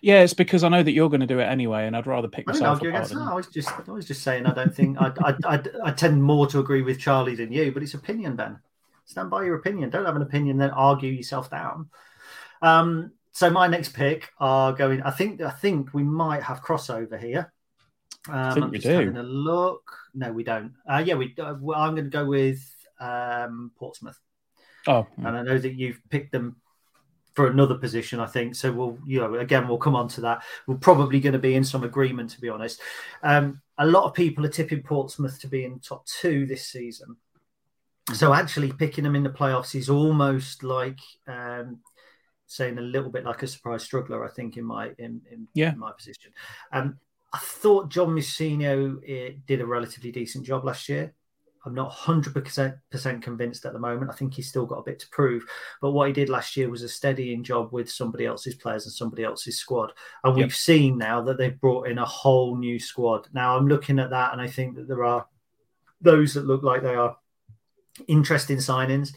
Yeah, it's because I know that you're going to do it anyway, and I'd rather pick myself. I argue against. No, I was just, I was just saying, I don't think I, I, I, I tend more to agree with Charlie than you, but it's opinion, Ben. Stand by your opinion. Don't have an opinion, then argue yourself down. Um, so my next pick are going. I think I think we might have crossover here. Um, I think I'm we do. Having a look. No, we don't. Uh, yeah, we. Uh, I'm going to go with um, Portsmouth. Oh, and I know that you've picked them for another position. I think so. We'll, you know, again, we'll come on to that. We're probably going to be in some agreement, to be honest. Um, a lot of people are tipping Portsmouth to be in top two this season. So actually picking them in the playoffs is almost like um, saying a little bit like a surprise struggler, I think, in my in, in, yeah. in my position. Um, I thought John Mousinho eh, did a relatively decent job last year. I'm not 100% convinced at the moment. I think he's still got a bit to prove. But what he did last year was a steadying job with somebody else's players and somebody else's squad. And we've seen now that they've brought in a whole new squad. Now I'm looking at that and I think that there are those that look like they are interesting signings.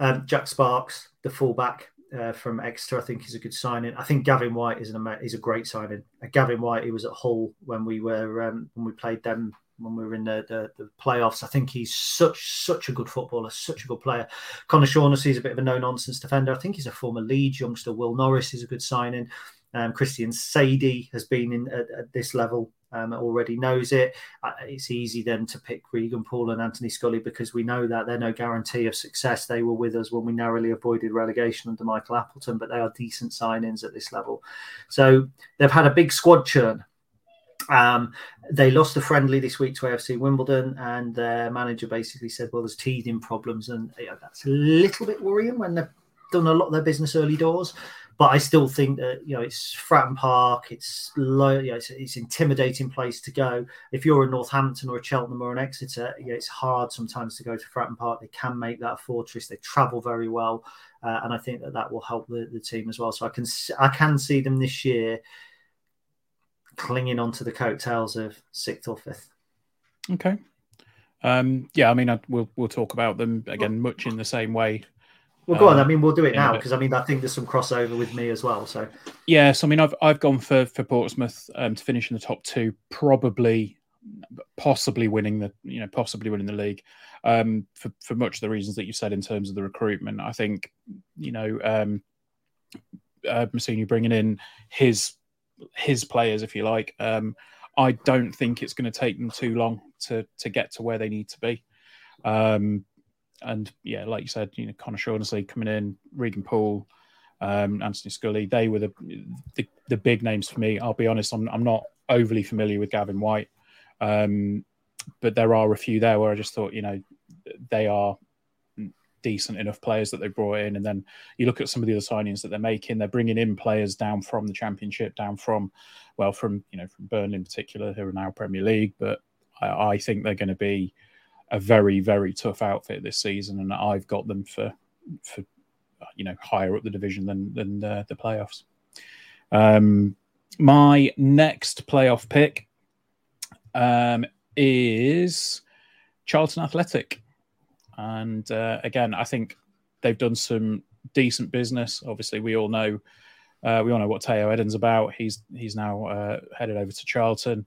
Um, Jack Sparkes, the fullback, uh, from Exeter, I think is a good signing. I think Gavin Whyte is an is a great signing. Uh, Gavin Whyte, he was at Hull when we were um, when we played them when we were in the, the, the, playoffs. I think he's such such a good footballer, such a good player. Conor Shaughnessy is a bit of a no nonsense defender. I think he's a former Leeds youngster. Will Norris is a good signing. Um, Christian Saydee has been in at, at this level um, already knows it. Uh, it's easy then to pick Regan Poole and Anthony Scully because we know that they're no guarantee of success. They were with us when we narrowly avoided relegation under Michael Appleton, but they are decent signings at this level. So they've had a big squad churn. Um, they lost a friendly this week to AFC Wimbledon, and their manager basically said, "Well, there's teething problems," and you know, that's a little bit worrying when they've done a lot of their business early doors. But I still think that you know it's Fratton Park. It's low. You know, it's, it's intimidating place to go. If you're a Northampton or a Cheltenham or an Exeter, you know, it's hard sometimes to go to Fratton Park. They can make that a fortress. They travel very well, uh, and I think that that will help the, the team as well. So I can I can see them this year clinging onto the coattails of sixth or fifth. Okay. Um, yeah, I mean, I, we'll we'll talk about them again, much in the same way well, go on. I um, mean, we'll do it now because I mean, I think there's some crossover with me as well. So, yeah. So, I mean, I've I've gone for for Portsmouth um, to finish in the top two, probably, possibly winning the you know possibly winning the league, um, for for much of the reasons that you said in terms of the recruitment. I think you know, um, uh, Mousinho bringing in his his players, if you like. Um, I don't think it's going to take them too long to to get to where they need to be. Um, and yeah, like you said, you know, Conor Shaughnessy coming in, Regan Poole, um, Anthony Scully, they were the, the, the big names for me. I'll be honest, I'm I'm not overly familiar with Gavin Whyte, um, but there are a few there where I just thought, you know, they are decent enough players that they brought in. And then you look at some of the other signings that they're making, they're bringing in players down from the Championship, down from, well, from, you know, from Burnley in particular, who are now Premier League. But I, I think they're going to be a very, very tough outfit this season. And I've got them for, for you know, higher up the division than, than the, the playoffs. Um, my next playoff pick um, is Charlton Athletic. And uh, again, I think they've done some decent business. Obviously, we all know uh, we all know what Tayo Edun's about. He's he's now uh, headed over to Charlton.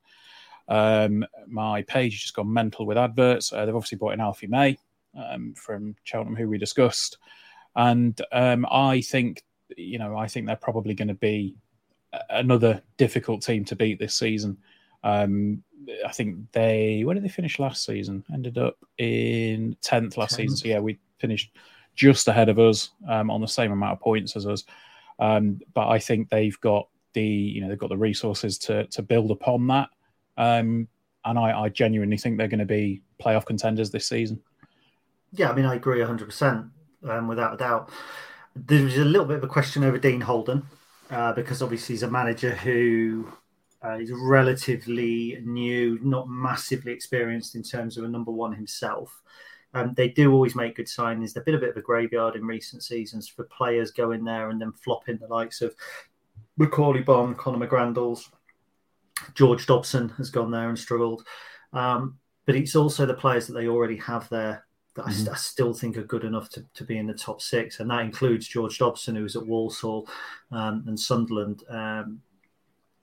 Um, my page has just gone mental with adverts. Uh, they've obviously brought in Alfie May um, from Cheltenham, who we discussed, and um, I think you know I think they're probably going to be another difficult team to beat this season. Um, I think they where did they finish last season? Ended up in tenth last 10th. season. So yeah, we finished just ahead of us um, on the same amount of points as us. Um, but I think they've got the you know they've got the resources to to build upon that. Um, and I, I genuinely think they're going to be playoff contenders this season. Yeah, I mean I agree hundred percent um, without a doubt. There's a little bit of a question over Dean Holden uh, because obviously he's a manager who uh, he's relatively new, not massively experienced in terms of a number one himself. Um, they do always make good signings. They've been a bit of a graveyard in recent seasons for players going there and then flopping the likes of Macaulay Bonne, Conor McGrandles, George Dobson has gone there and struggled. Um, but it's also the players that they already have there that mm-hmm. I, I, still think are good enough to, to be in the top six. And that includes George Dobson, who was at Walsall um, and Sunderland. Um,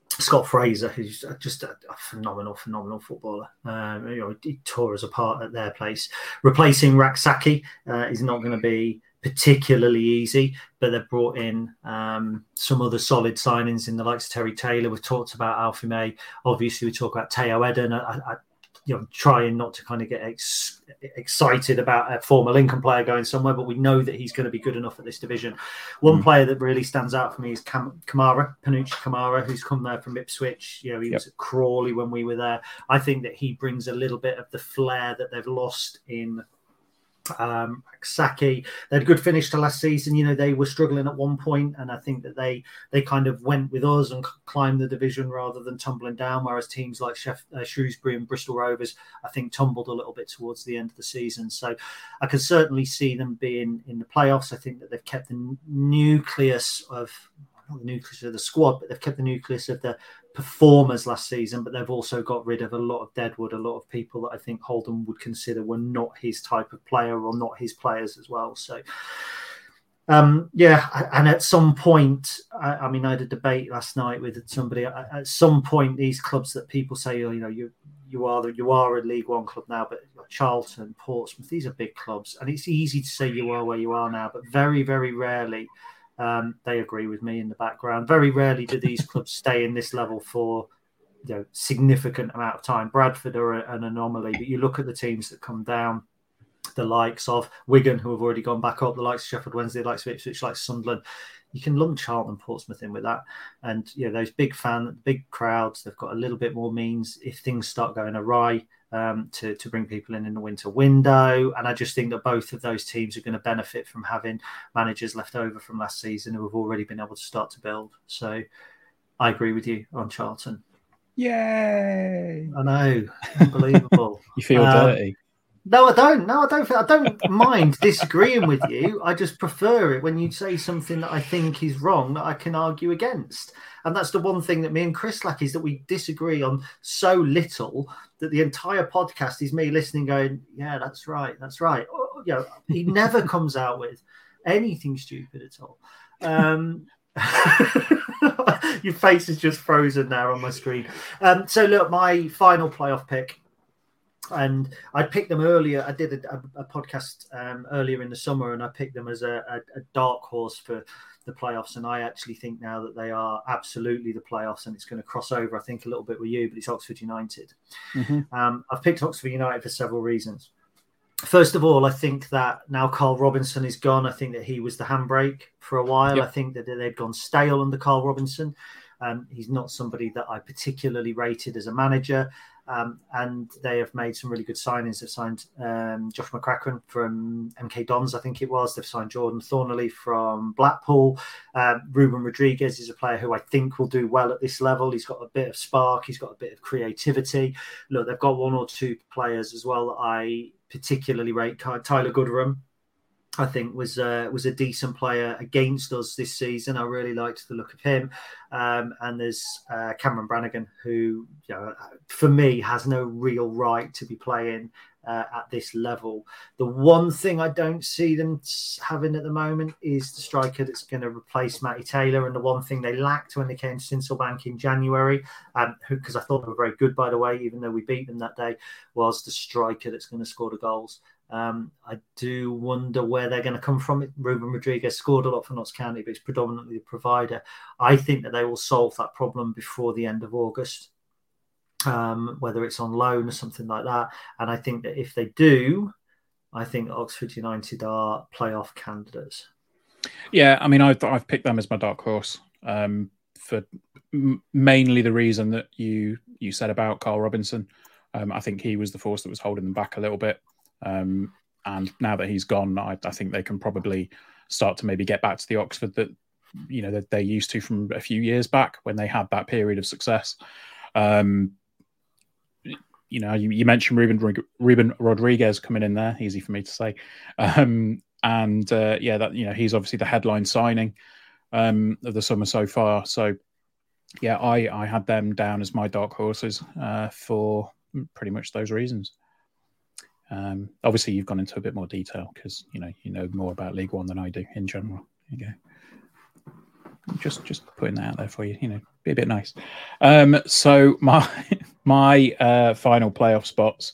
Scott Fraser, who's just a, a phenomenal, phenomenal footballer. Um, you know, he tore us apart at their place. Replacing Rak-Sakyi uh, is not going to be particularly easy, but they've brought in um, some other solid signings in the likes of Terry Taylor. We've talked about Alfie May. Obviously, we talk about Tayo Edun. I, I, you know trying not to kind of get ex- excited about a former Lincoln player going somewhere, but we know that he's going to be good enough at this division. One mm. player that really stands out for me is Cam- Camará, Panutche Camará, who's come there from Ipswich. You know, he yep. was at Crawley when we were there. I think that he brings a little bit of the flair that they've lost in um, Sakyi, they had a good finish to last season. You know, they were struggling at one point, and I think that they they kind of went with us and climbed the division rather than tumbling down. Whereas teams like uh, Shrewsbury and Bristol Rovers, I think, tumbled a little bit towards the end of the season. So I can certainly see them being in the playoffs. I think that they've kept the nucleus of not the nucleus of the squad, but they've kept the nucleus of the performers last season, but they've also got rid of a lot of deadwood, a lot of people that I think Holden would consider were not his type of player or not his players as well. So, um, yeah, and at some point, I, I, mean, I had a debate last night with somebody. At some point, these clubs that people say, oh, you know, you you are you are a League One club now, but Charlton, Portsmouth, these are big clubs, and it's easy to say you are where you are now, but very, very rarely um, they agree with me in the background. Very rarely do these clubs stay in this level for you know significant amount of time. Bradford are an anomaly, but you look at the teams that come down, the likes of Wigan, who have already gone back up, the likes of Sheffield Wednesday, the likes of Ipswich, like Sunderland. You can lump Charlton, Portsmouth in with that, and you know those big fan, big crowds. They've got a little bit more means if things start going awry um, to, to bring people in in the winter window. And I just think that both of those teams are going to benefit from having managers left over from last season who have already been able to start to build. So I agree with you on Charlton. Yay! I know, unbelievable. you feel um, dirty. No, I don't. No, I don't. I don't mind disagreeing with you. I just prefer it when you say something that I think is wrong that I can argue against. And that's the one thing that me and Chris lack is that we disagree on so little that the entire podcast is me listening, going, "Yeah, that's right, that's right." Oh, you know, he never comes out with anything stupid at all. Um, your face is just frozen there on my screen. Um, so look, my final playoff pick and I picked them earlier. I did a, a, a podcast um, earlier in the summer, and I picked them as a, a, dark horse for the playoffs. And I actually think now that they are absolutely the playoffs, and it's going to cross over. I think a little bit with you, but it's Oxford United. Mm-hmm. Um, I've picked Oxford United for several reasons. first of all, I think that now Karl Robinson is gone. I think that he was the handbrake for a while. Yep. I think that they've gone stale under Karl Robinson. Um, he's not somebody that I particularly rated as a manager. Um, and they have made some really good signings. They've signed um, Josh McEachran from MK Dons, I think it was. They've signed Jordan Thorniley from Blackpool. Um, Ruben Rodrigues is a player who I think will do well at this level. He's got a bit of spark, he's got a bit of creativity. Look, they've got one or two players as well that I particularly rate. Tyler Goodrham I think was uh, was a decent player against us this season. I really liked the look of him. Um, and there's uh, Cameron Brannagan, who you know, for me has no real right to be playing uh, at this level. The one thing I don't see them having at the moment is the striker that's going to replace Matty Taylor. And the one thing they lacked when they came to Sincil Bank in January, because um, I thought they were very good, by the way, even though we beat them that day, was the striker that's going to score the goals. Um, I do wonder where they're going to come from. Ruben Rodrigues scored a lot for Notts County, but he's predominantly the provider. I think that they will solve that problem before the end of August, um, whether it's on loan or something like that. And I think that if they do, I think Oxford United are playoff candidates. Yeah, I mean, I've, I've picked them as my dark horse um, for m- mainly the reason that you you said about Karl Robinson. Um, I think he was the force that was holding them back a little bit. Um, and now that he's gone, I, I, think they can probably start to maybe get back to the Oxford that you know that they're used to from a few years back when they had that period of success. Um, you know, you, you, mentioned Ruben Ruben Rodrigues coming in there, easy for me to say, um, and uh, yeah, that you know he's obviously the headline signing um, of the summer so far. So yeah, I I had them down as my dark horses uh, for pretty much those reasons. Um, obviously, you've gone into a bit more detail because you know you know more about League One than I do in general. There you go. Just just putting that out there for you. You know, be a bit nice. Um, so my my uh, final playoff spots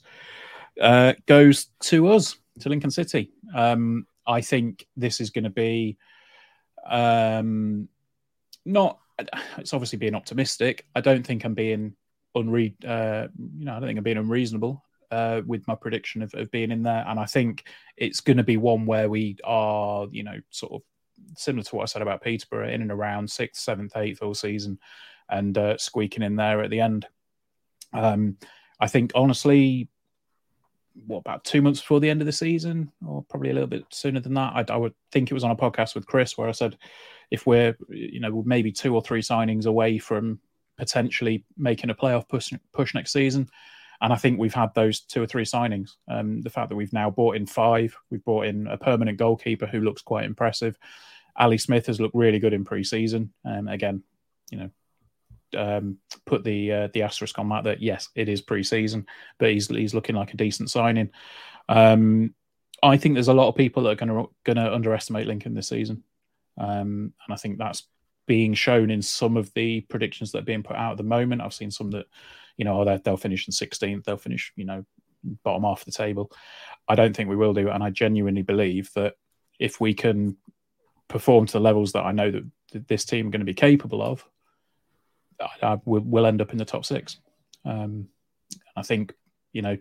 uh, goes to us to Lincoln City. Um, I think this is going to be um, not. It's obviously being optimistic. I don't think I'm being unre. Uh, you know, I don't think I'm being unreasonable uh, with my prediction of, of being in there. And I think it's going to be one where we are, you know, sort of similar to what I said about Peterborough, in and around sixth, seventh, eighth all season, and uh, squeaking in there at the end. Um, I think honestly, what about two months before the end of the season, or probably a little bit sooner than that? I, I would think it was on a podcast with Chris where I said if we're, you know, maybe two or three signings away from potentially making a playoff push, push next season. And I think we've had those two or three signings. Um, the fact that we've now bought in five, we've brought in a permanent goalkeeper who looks quite impressive. Ali Smith has looked really good in pre-season. Um, again, you know, um, put the uh, the asterisk on that that yes, it is pre-season, but he's he's looking like a decent signing. Um, I think there's a lot of people that are going to going to underestimate Lincoln this season, um, and I think that's being shown in some of the predictions that are being put out at the moment. I've seen some that you know, oh, they'll finish in 16th, they'll finish, you know, bottom half of the table. I don't think we will do. And I genuinely believe that if we can perform to the levels that I know that this team are going to be capable of, I, I, we'll, end up in the top six. Um, I think, you know,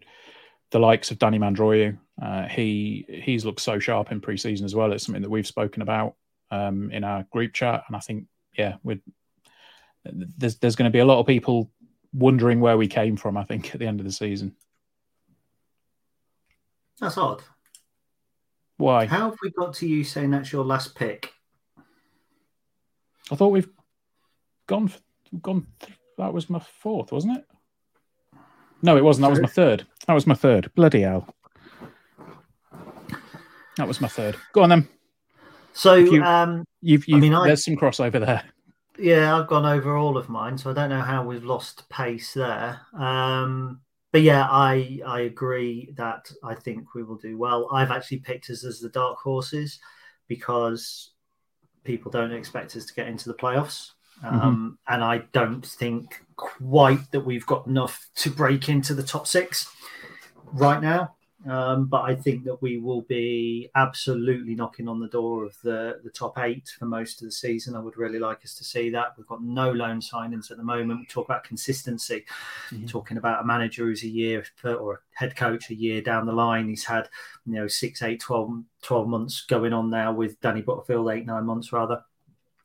the likes of Danny Mandroiu, uh, he he's looked so sharp in preseason as well. It's something that we've spoken about um, in our group chat, and I think, yeah, there's there's going to be a lot of people wondering where we came from, I think, at the end of the season. That's odd. Why? How have we got to you saying that's your last pick? I thought we've gone gone. That was my fourth, wasn't it? No, it wasn't. That was my third. That was my third. Bloody hell. That was my third. Go on then. So you, um, you've, you've I mean, there's I, some crossover there. Yeah, I've gone over all of mine, so I don't know how we've lost pace there. Um, but yeah, I I agree that I think we will do well. I've actually picked us as the dark horses because people don't expect us to get into the playoffs. Mm-hmm. Um, and I don't think quite that we've got enough to break into the top six right now. Um, but I think that we will be absolutely knocking on the door of the, the top eight for most of the season. I would really like us to see that. We've got no loan signings at the moment. We talk about consistency, mm-hmm. talking about a manager who's a year or a head coach a year down the line. He's had, you know, six, eight, 12, 12 months going on now with Danny Butterfield, eight, nine months rather.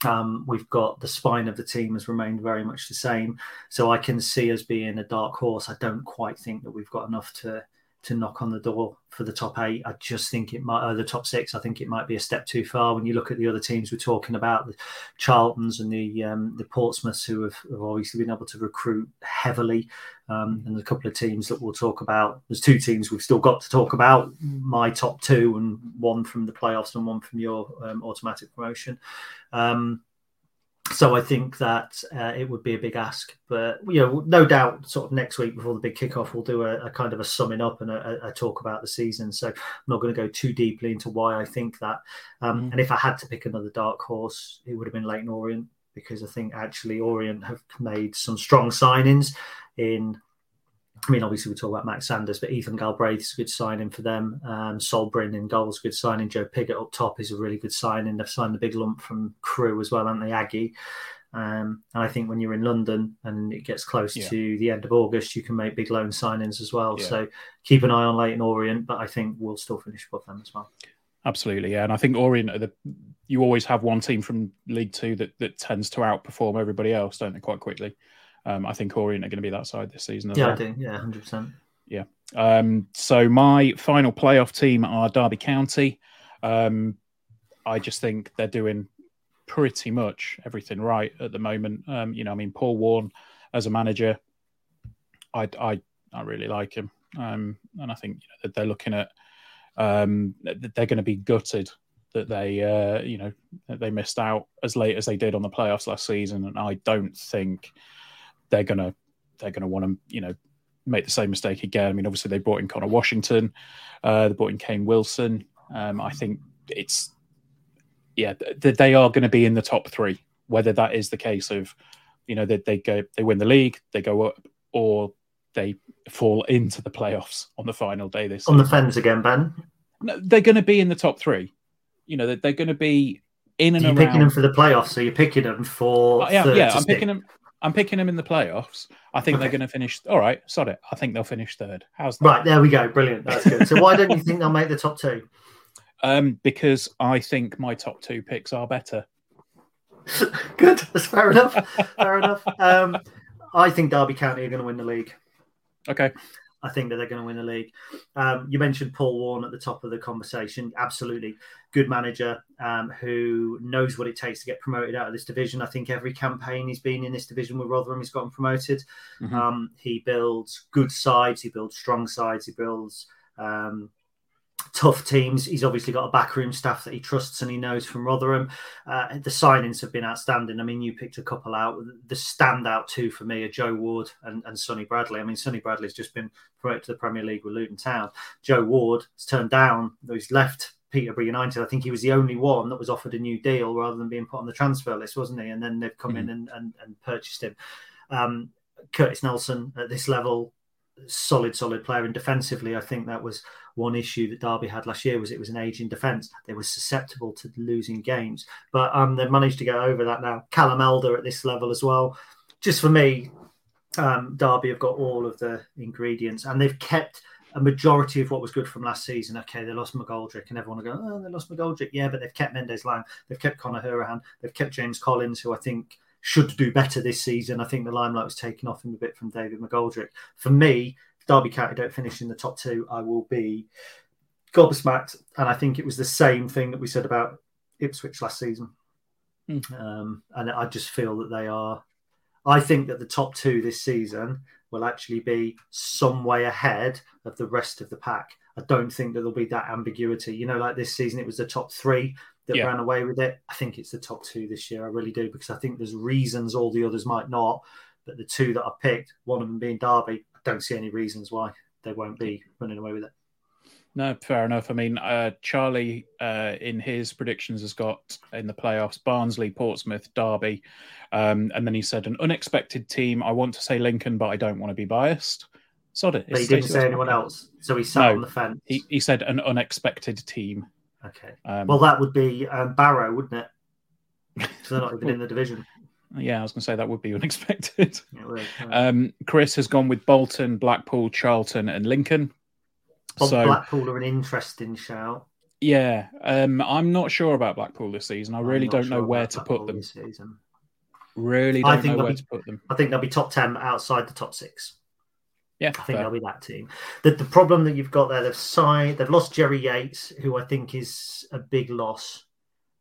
Um, we've got the spine of the team has remained very much the same. So I can see us being a dark horse. I don't quite think that we've got enough to to knock on the door for the top eight. I just think it might, uh, the top six. I think it might be a step too far when you look at the other teams we're talking about, the Charltons and the um, the Portsmouths, who have, have, obviously been able to recruit heavily, um, and a couple of teams that we'll talk about. There's two teams we've still got to talk about. My top two, and one from the playoffs and one from your um, automatic promotion. Um, so I think that uh, it would be a big ask, but you know, no doubt, sort of next week before the big kickoff, we'll do a, a kind of a summing up and a, a, talk about the season. So I'm not going to go too deeply into why I think that. Um, mm-hmm. And if I had to pick another dark horse, it would have been Leyton Orient because I think actually Orient have made some strong signings in I mean, obviously we talk about Max Sanders, but Ethan Galbraith is a good signing for them. Um, Sol Brynn in goals, good signing. Joe Pigott up top is a really good signing. They've signed the big lump from Crewe as well, haven't they, Aggie? Um, and I think when you're in London and it gets close yeah. to the end of August, you can make big loan signings as well. Yeah. So keep an eye on Leyton Orient, but I think we'll still finish above them as well. Absolutely, yeah. And I think Orient, the, you always have one team from League Two that, that tends to outperform everybody else, don't they, quite quickly? Um, I think Orient are going to be that side this season. yeah, well. I do. Yeah, hundred percent. Yeah. Um, so my final playoff team are Derby County. Um, I just think they're doing pretty much everything right at the moment. Um, you know, I mean, Paul Warne as a manager, I I, I really like him, um, and I think you know, they're looking at um, they're going to be gutted that they uh, you know they missed out as late as they did on the playoffs last season, and I don't think they're gonna they're gonna want to you know make the same mistake again. I mean, obviously they brought in Conor Washington, uh, they brought in Kane Wilson. Um, I think it's yeah th- they are going to be in the top three. Whether that is the case of you know they, they go they win the league, they go up, or they fall into the playoffs on the final day. This on the fence again, Ben. No, they're going to be in the top three. You know, they're, they're going to be in and you're around. picking them for the playoffs, so you're picking them for. Uh, yeah, yeah, I'm picking them. I'm picking them in the playoffs. I think okay. they're going to finish. All right, sod it. I think they'll finish third. How's that? Right there we go. Brilliant. That's good. So why don't you think they'll make the top two? Um, because I think my top two picks are better. good. That's fair enough. fair enough. Um, I think Derby County are going to win the league. Okay. I think that they're going to win the league. Um, you mentioned Paul Warne at the top of the conversation. Absolutely good manager um, who knows what it takes to get promoted out of this division. I think every campaign he's been in this division with Rotherham, he's gotten promoted. Mm-hmm. Um, he builds good sides, he builds strong sides, he builds um, tough teams. He's obviously got a backroom staff that he trusts and he knows from Rotherham. Uh, the signings have been outstanding. I mean, you picked a couple out. The standout two for me are Joe Ward and, and Sonny Bradley. I mean, Sonny Bradley's just been promoted to the Premier League with Luton Town. Joe Ward has turned down, he's left Peterborough United. I think he was the only one that was offered a new deal rather than being put on the transfer list, wasn't he? And then they've come mm-hmm. in and, and, and, purchased him. Um, Curtis Nelson at this level, solid, solid player. And defensively, I think that was one issue that Derby had last year was it was an aging defence. They were susceptible to losing games, but um, they've managed to get over that now. Callum Elder at this level as well. Just for me, um, Derby have got all of the ingredients, and they've kept a majority of what was good from last season. Okay, they lost McGoldrick, and everyone will go, "Oh, they lost McGoldrick." Yeah, but they've kept Mendez-Laing, they've kept Conor Hourihane, they've kept James Collins, who I think should do better this season. I think the limelight was taken off him a bit from David McGoldrick. For me, Derby County don't finish in the top two, I will be gobsmacked. And I think it was the same thing that we said about Ipswich last season. Mm. Um, and I just feel that they are. I think that the top two this season will actually be some way ahead of the rest of the pack. I don't think that there'll be that ambiguity. You know, like this season, it was the top three that yeah. ran away with it. I think it's the top two this year. I really do because I think there's reasons all the others might not, but the two that I picked, one of them being Derby, I don't see any reasons why they won't be running away with it. No, fair enough. I mean, uh, Charlie uh, in his predictions has got in the playoffs Barnsley, Portsmouth, Derby, um, and then he said an unexpected team. I want to say Lincoln, but I don't want to be biased. Sod it. But he didn't say anyone else. So he sat No, on the fence. He, he said an unexpected team. Okay. Um, Well, that would be um, Barrow, wouldn't it? they're not even in the division. yeah, I was going to say that would be unexpected. Yeah, well, uh, Um, Chris has gone with Bolton, Blackpool, Charlton, and Lincoln. Bob so Blackpool are an interesting shout. yeah, um, I'm not sure about Blackpool this season. I really don't know where to Blackpool put them. season. Really I don't think know they'll where be- to put them. I think they'll be top ten outside the top six. Yeah, I think fair. they'll be that team. The, the problem that you've got there, they've signed, they've lost Jerry Yates, who I think is a big loss,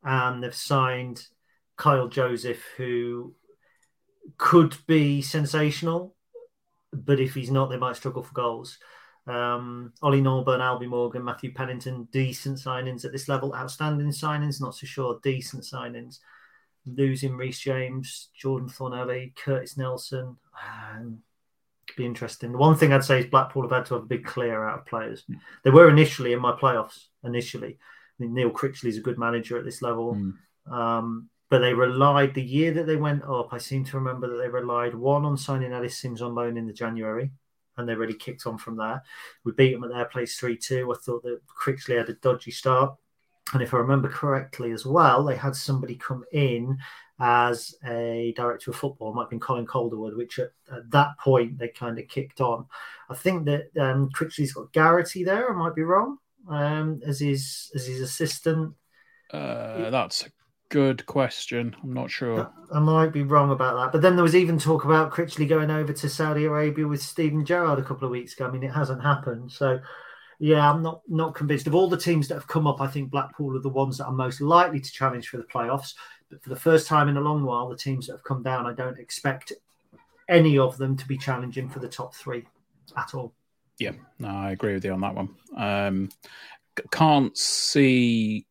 and they've signed Kyle Joseph, who could be sensational, but if he's not, they might struggle for goals. Um, Ollie Norburn, Albie Morgan, Matthew Pennington, decent signings at this level. Outstanding signings, not so sure. Decent signings. Losing Reece James, Jordan Thorniley, Curtis Nelson. Um, be interesting. The one thing I'd say is Blackpool have had to have a big clear out of players. They were initially in my playoffs. Initially, I think Neil Critchley's a good manager at this level, Mm. um, but they relied the year that they went up. I seem to remember that they relied one on signing Ellis Simms on loan in the January, and they really kicked on from there. We beat them at their place three two. I thought that Critchley had a dodgy start, and if I remember correctly as well, they had somebody come in as a director of football, it might have been Colin Calderwood, which at, at that point they kind of kicked on. I think that um, Critchley's got Garrity there. I might be wrong. Um, as his as his assistant, Uh, that's good question. I'm not sure. I might be wrong about that. But then there was even talk about Critchley going over to Saudi Arabia with Steven Gerrard a couple of weeks ago. I mean, it hasn't happened. So, yeah, I'm not not convinced. Of all the teams that have come up, I think Blackpool are the ones that are most likely to challenge for the playoffs. But for the first time in a long while, the teams that have come down, I don't expect any of them to be challenging for the top three at all. Yeah, no, I agree with you on that one. Um, can't see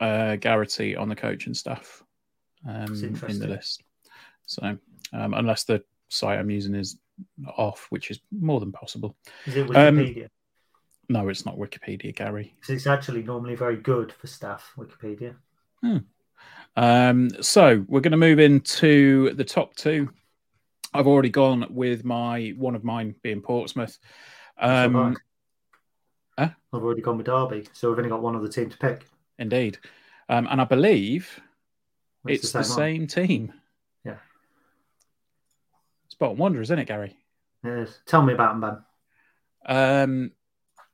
uh, Garrity on the coaching staff um, in the list. So, um, unless the site I'm using is off, which is more than possible. Is it Um, Wikipedia? No, it's not Wikipedia, Gary. it's actually normally very good for staff, Wikipedia. Um, so we're going to move into the top two. I've already gone with my one of mine being Portsmouth. Um, huh? I've already gone with Derby, so we've only got one other team to pick. Indeed, um, and I believe it's, the, one. same team. Yeah. It's Bolton Wanderers, isn't it, Gary? It is. Tell me about them, Ben. Um,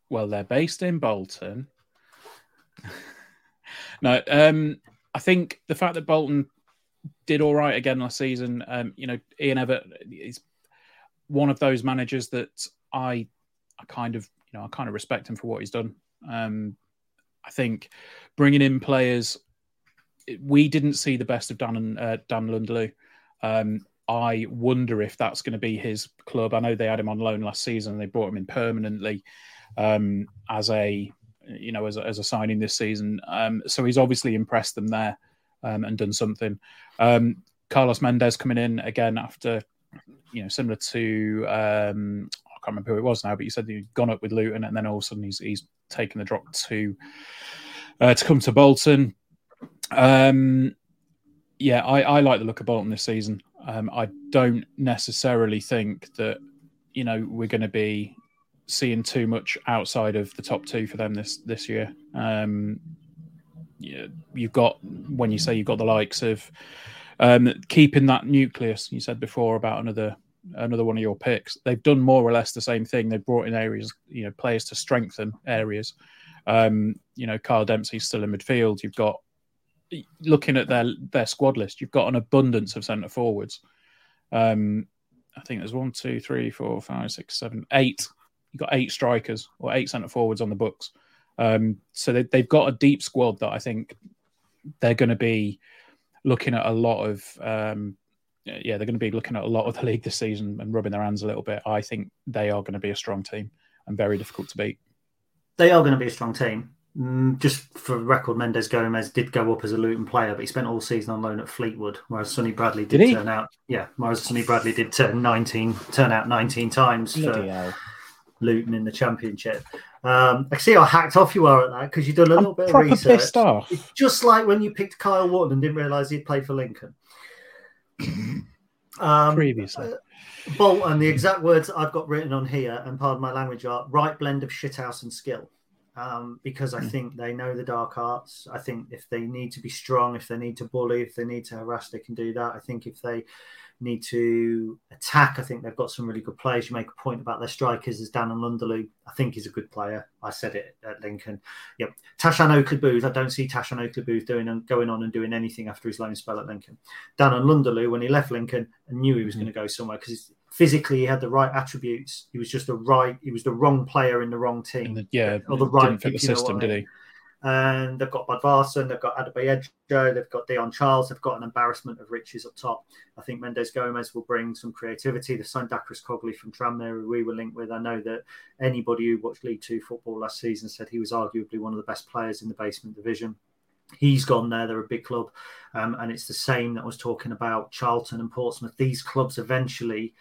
well, they're based in Bolton. no, um, I think the fact that Bolton did all right again last season, um, you know, Ian Evatt is one of those managers that I, I kind of, you know, I kind of respect him for what he's done. Um, I think bringing in players, we didn't see the best of Dan and uh, Dan N'Lundulu. Um, I wonder if that's going to be his club. I know they had him on loan last season. And they brought him in permanently um, as a you know as a, as a signing this season. Um, so he's obviously impressed them there um, and done something. Um, Carlos Mendes coming in again after you know similar to um, I can't remember who it was now, but you said he'd gone up with Luton and then all of a sudden he's he's taken the drop to uh, to come to Bolton. Um, yeah, I, I like the look of Bolton this season. Um, I don't necessarily think that you know we're going to be seeing too much outside of the top two for them this this year. Um, yeah, you've got when you say you've got the likes of um, keeping that nucleus. You said before about another another one of your picks. They've done more or less the same thing. They've brought in areas, you know, players to strengthen areas. Um, you know, Carl Dempsey's still in midfield. You've got looking at their their squad list. You've got an abundance of centre forwards. Um, I think there's one, two, three, four, five, six, seven, eight. You've got eight strikers or eight centre forwards on the books. Um, so they, they've got a deep squad that I think they're going to be looking at a lot of. Um, yeah, they're going to be looking at a lot of the league this season and rubbing their hands a little bit. I think they are going to be a strong team and very difficult to beat. They are going to be a strong team. Mm, just for record, Mendes Gomes did go up as a Luton player, but he spent all season on loan at Fleetwood, whereas Sonny Bradley did, Did turn out. Yeah, whereas Sonny Bradley did turn nineteen, turn out nineteen times Bloody for hell. Luton in the Championship. Um, I see how hacked off you are at that because you've done a little I'm bit of research. off. Just like when you picked Kyle Wharton and didn't realise he'd played for Lincoln. Um, Previously. Bolton, the exact words I've got written on here, and pardon my language, are right blend of shithouse and skill. Um, because I mm. think they know the dark arts. I think if they need to be strong, if they need to bully, if they need to harass, they can do that. I think if they need to attack. I think they've got some really good players. You make a point about their strikers as Dan N'Lundulu. I think he's a good player. I said it at Lincoln. Yep. Tashan Oakley-Boothe, I don't see Tashan Oakley-Boothe doing and going on and doing anything after his loan spell at Lincoln. Dan N'Lundulu, when he left Lincoln, I knew he was mm-hmm. going to go somewhere because physically he had the right attributes. He was just the right, he was the wrong player in the wrong team. The, yeah, or the right didn't fit the system, did he? and they've got Bodvarsson, they've got Adebayo, they've got Dion Charles, they've got an embarrassment of riches up top. I think Mendes Gomes will bring some creativity. They've signed Dacres Cogley from Tranmere, who we were linked with. I know that anybody who watched League Two football last season said he was arguably one of the best players in the basement division. He's gone there. They're a big club. Um, and it's the same that I was talking about Charlton and Portsmouth. These clubs eventually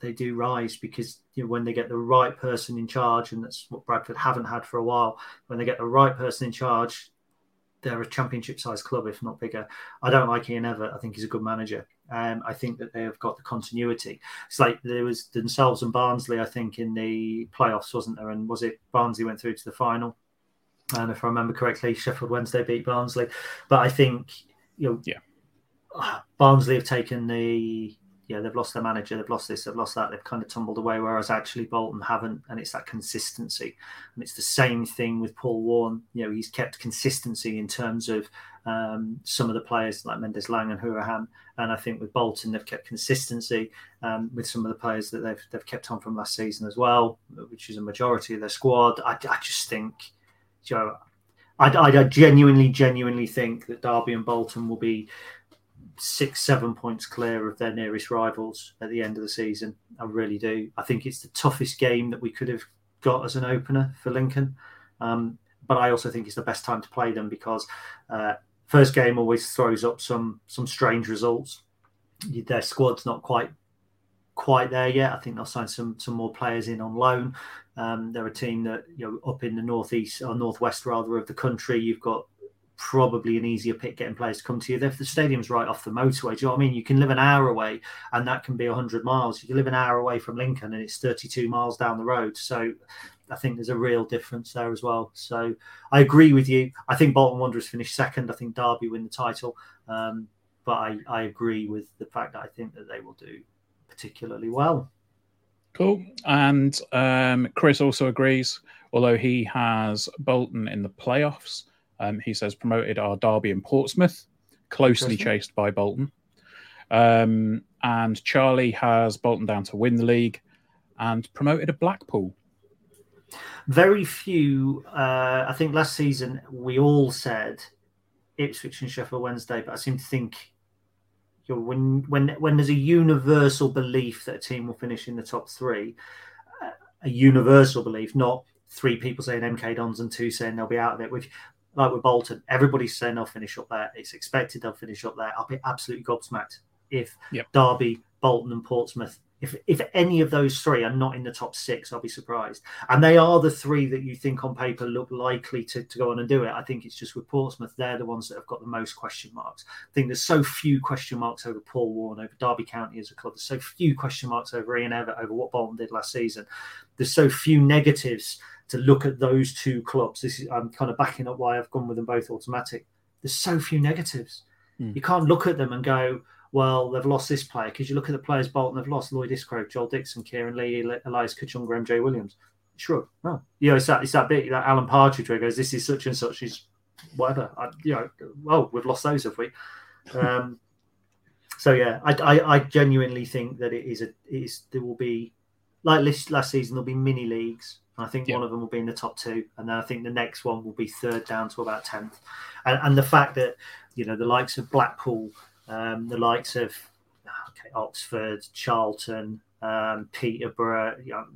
they do rise because you know, when they get the right person in charge, and that's what Bradford haven't had for a while. When they get the right person in charge, they're a championship-sized club, if not bigger. I don't like Ian Evatt. I think he's a good manager. Um, I think that they have got the continuity. It's like there was themselves and Barnsley, I think, in the playoffs, wasn't there? And was it Barnsley went through to the final? And if I remember correctly, Sheffield Wednesday beat Barnsley. But I think you know, yeah, Barnsley have taken the yeah, they've lost their manager, they've lost this, they've lost that, they've kind of tumbled away, whereas actually Bolton haven't, and it's that consistency. And it's the same thing with Paul Warne. You know, he's kept consistency in terms of um, some of the players like Mendez-Laing and Hourihane. And I think with Bolton, they've kept consistency um, with some of the players that they've they've kept on from last season as well, which is a majority of their squad. I, I just think, you know, I, I genuinely, genuinely think that Derby and Bolton will be six, seven points clear of their nearest rivals at the end of the season. I really do. I think it's the toughest game that we could have got as an opener for Lincoln. Um, but I also think it's the best time to play them because uh, first game always throws up some some strange results. Their squad's not quite quite there yet. I think they'll sign some some more players in on loan. Um, they're a team that you know up in the northeast or northwest rather of the country. You've got probably an easier pick getting players to come to you. If the stadium's right off the motorway, do you know what I mean? You can live an hour away and that can be 100 miles. You can live an hour away from Lincoln and it's 32 miles down the road. So I think there's a real difference there as well. So I agree with you. I think Bolton Wanderers finished second. I think Derby win the title. Um, but I, I agree with the fact that I think that they will do particularly well. Cool. And um, Chris also agrees, although he has Bolton in the playoffs. Um, he says promoted are Derby and Portsmouth, closely chased by Bolton. Um, and Charlie has Bolton down to win the league and promoted a Blackpool. Very few. Uh, I think last season we all said Ipswich and Sheffield Wednesday, but I seem to think you know, when when when there's a universal belief that a team will finish in the top three, uh, a universal belief, not three people saying MK Dons and two saying they'll be out of it. Which like with Bolton, everybody's saying they'll finish up there. It's expected they'll finish up there. I'll be absolutely gobsmacked if yep. Derby, Bolton, and Portsmouth, if if any of those three are not in the top six, I'll be surprised. And they are the three that you think on paper look likely to, to go on and do it. I think it's just with Portsmouth, they're the ones that have got the most question marks. I think there's so few question marks over Paul Warne, over Derby County as a club. There's so few question marks over Ian Evatt, over what Bolton did last season. There's so few negatives to look at those two clubs. This is I'm kind of backing up why I've gone with them both automatic. There's so few negatives. Mm. You can't look at them and go, well, they've lost this player because you look at the players Bolton have lost: Lloyd Isgrove, Joel Dixon, Kieran Lee, Elias Kachunga, MJ Williams. Shrug. Oh, you know, it's that it's that bit that Alan Partridge where goes, "This is such and such." Is whatever. I, you know, well, we've lost those, have we? Um, so yeah, I, I, I genuinely think that it is a it is there will be like last last season there'll be mini leagues I think one of them will be in the top two, and then I think the next one will be third down to about tenth. And, and the fact that you know the likes of Blackpool, um, the likes of okay, Oxford, Charlton, um, Peterborough, you know,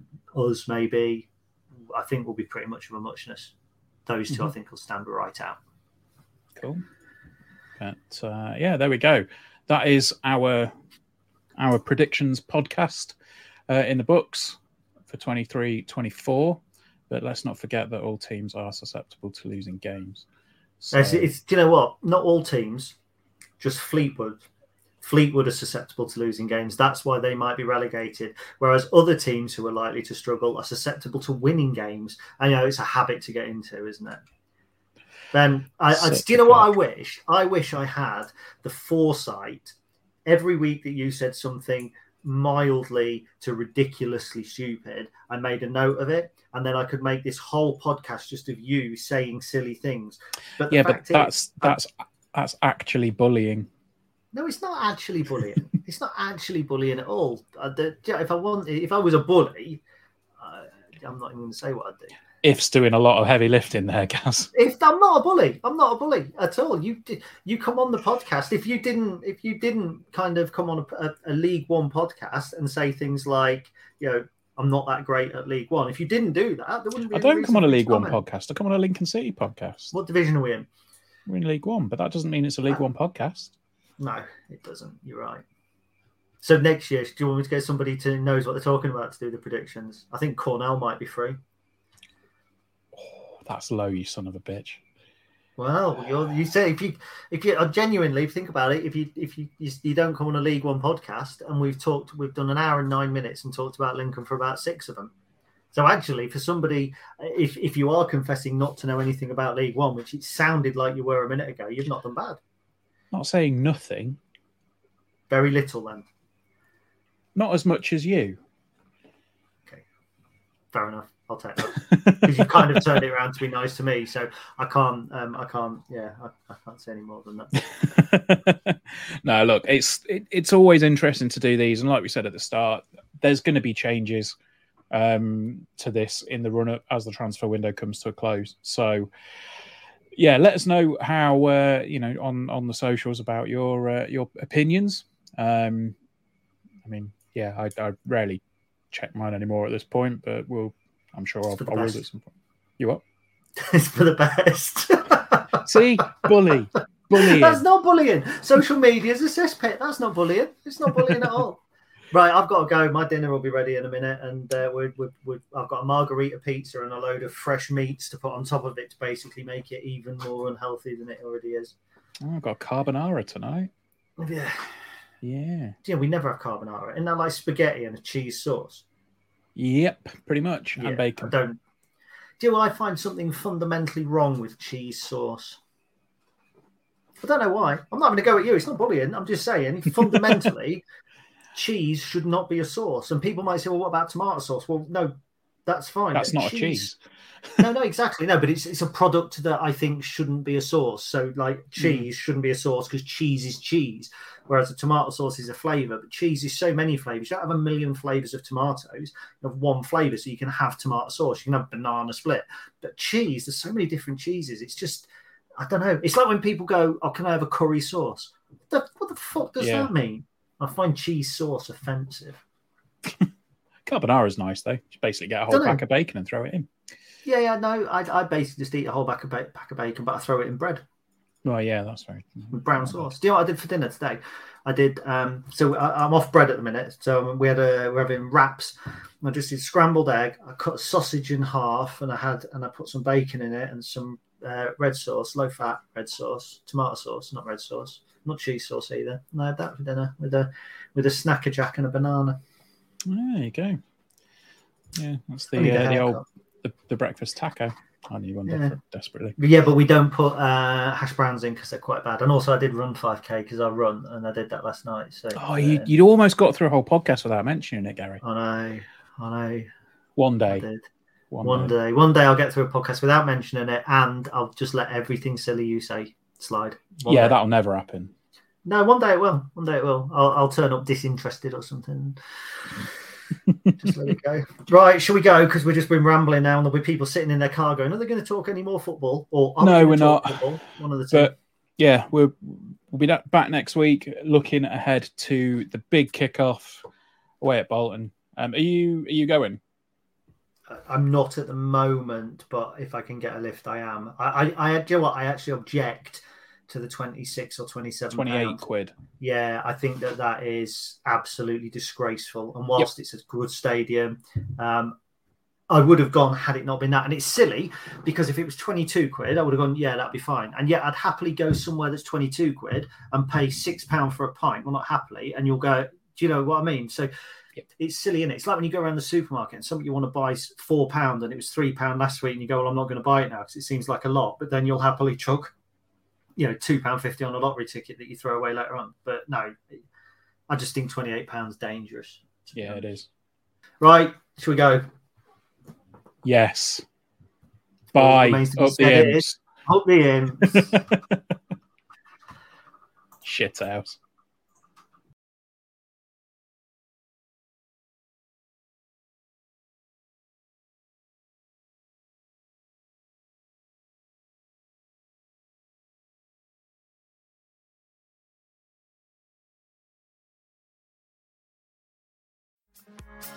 us maybe, I think will be pretty much of a muchness. Those 2 mm-hmm. I think will stand right out. Cool. But uh, yeah, there we go. That is our our predictions podcast uh, in the books for 23 24. But let's not forget that all teams are susceptible to losing games. So... It's, it's, do you know what? Not all teams, just Fleetwood. Fleetwood are susceptible to losing games. That's why they might be relegated. Whereas other teams who are likely to struggle are susceptible to winning games. I know it's a habit to get into, isn't it? Then I, I do you know what I wish? I wish I had the foresight every week that you said something mildly to ridiculously stupid. I made a note of it, and then I could make this whole podcast just of you saying silly things. But yeah, but that's is, that's I, that's actually bullying. No, it's not actually bullying. it's not actually bullying at all. If I want, if I was a bully, uh, I'm not even going to say what I'd do. If's doing a lot of heavy lifting there, Gaz. If I'm not a bully, I'm not a bully at all. You you come on the podcast. If you didn't, if you didn't kind of come on a, a, a League One podcast and say things like, you know, I'm not that great at League One. If you didn't do that, there wouldn't be. I don't come on a League One podcast. I come on a Lincoln City podcast. What division are we in? We're in League One, but that doesn't mean it's a League uh, One podcast. No, it doesn't. You're right. So next year, do you want me to get somebody to knows what they're talking about to do the predictions? I think Cornell might be free. That's low, you son of a bitch. Well, you you say if you if you uh, genuinely think about it, if you if you, you, you don't come on a League One podcast, and we've talked, we've done an hour and nine minutes and talked about Lincoln for about six of them. So actually, for somebody, if if you are confessing not to know anything about League One, which it sounded like you were a minute ago, you've not done bad. Not saying nothing. Very little then. Not as much as you. Okay, fair enough. I'll take that because you kind of turned it around to be nice to me. So I can't, um, I can't, yeah, I, I can't say any more than that. no, look, it's it, it's always interesting to do these, and like we said at the start, there's going to be changes um, to this in the run up as the transfer window comes to a close. So yeah, let us know how uh, you know on on the socials about your uh, your opinions. Um, I mean, yeah, I, I rarely check mine anymore at this point, but we'll. I'm sure I'll, I will at some point. You what? it's for the best. See, bully, bullying. That's not bullying. Social media is a cesspit. That's not bullying. It's not bullying at all. Right, I've got to go. My dinner will be ready in a minute, and uh, we're, we're, we're, I've got a margarita pizza and a load of fresh meats to put on top of it to basically make it even more unhealthy than it already is. Oh, I've got carbonara tonight. Yeah. Yeah. Yeah, we never have carbonara. Isn't that like spaghetti and a cheese sauce? Yep, pretty much. Yeah, and bacon. I don't. Do I find something fundamentally wrong with cheese sauce? I don't know why. I'm not going to go at you. It's not bullying. I'm just saying, fundamentally, cheese should not be a sauce. And people might say, well, what about tomato sauce? Well, no, that's fine. That's not cheese, a cheese. no, no, exactly. No, but it's it's a product that I think shouldn't be a sauce. So like hmm. cheese mm. shouldn't be a sauce because cheese is cheese, whereas a tomato sauce is a flavor. But cheese is so many flavors. You don't have a million flavors of tomatoes. You have one flavor, so you can have tomato sauce. You can have banana split. But cheese, there's so many different cheeses. It's just I don't know. It's like when people go, "Oh, can I have a curry sauce?" What the, what the fuck does yeah. that mean? I find cheese sauce offensive. Carbonara is nice though. You basically get a whole pack of bacon and throw it in. Yeah, yeah, no, I, I basically just eat a whole pack of, ba- pack of bacon, but I throw it in bread. Well, yeah, that's very with brown sauce. Do you know what I did for dinner today? I did. Um, so I, am off bread at the minute. So we had a we're having wraps. I just did scrambled egg. I cut a sausage in half, and I had and I put some bacon in it and some uh, red sauce, low fat red sauce, tomato sauce, not red sauce, not cheese sauce either. And I had that for dinner with a with a snacker jack and a banana. There you go. Yeah, that's the uh, the old the, the, breakfast taco. I need one yeah. desperately. Yeah, but we don't put uh, hash browns in because they're quite bad. And also, I did run 5k because I run and I did that last night. So oh, you, would almost got through a whole podcast without mentioning it, Gary. I know, I know. One day. One, one day. day. One day I'll get through a podcast without mentioning it, and I'll just let everything silly you say slide. One yeah, day. that'll never happen. No, one day it will. One day it will. I'll, I'll turn up disinterested or something. just let it go. Right, shall we go? Because we've just been rambling now, and there'll be people sitting in their car going, "Are they going to talk any more football?" Or no, we're not. Football? One of the two. But yeah, we'll we'll be back next week, looking ahead to the big kickoff away at Bolton. Um, are you are you going? I'm not at the moment, but if I can get a lift, I am. I, I, I do you know what? I actually object to the 26 or 27 28 pounds. quid. Yeah, I think that that is absolutely disgraceful. And whilst yep. it's a good stadium, um, I would have gone had it not been that. And it's silly because if it was 22 quid, I would have gone, yeah, that'd be fine. And yet I'd happily go somewhere that's 22 quid and pay six pound for a pint. Well, not happily. And you'll go, do you know what I mean? So it's silly, is it? It's like when you go around the supermarket and something you want to buy is four pound and it was three pound last week, and you go, well, I'm not going to buy it now because it seems like a lot. But then you'll happily chuck, you know, two pound fifty on a lottery ticket that you throw away later on. But no, I just think 28 pounds dangerous. Yeah, it is. Right, should we go? Yes. Bye. remains to be Up the imps. Up the imps. Shit house. It's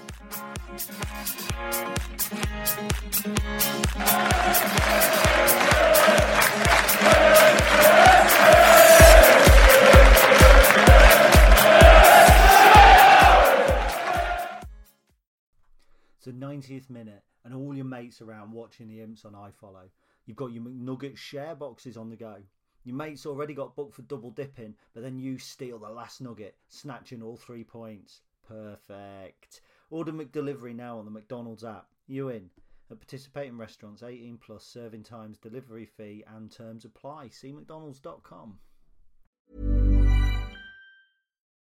the 90th minute, and all your mates around watching the imps on iFollow. You've got your McNugget share boxes on the go. Your mates already got booked for double dipping, but then you steal the last nugget, snatching all three points. Perfect. Order McDelivery now on the McDonald's app. You in? At participating restaurants, 18 plus serving times, delivery fee, and terms apply. See McDonald's.com.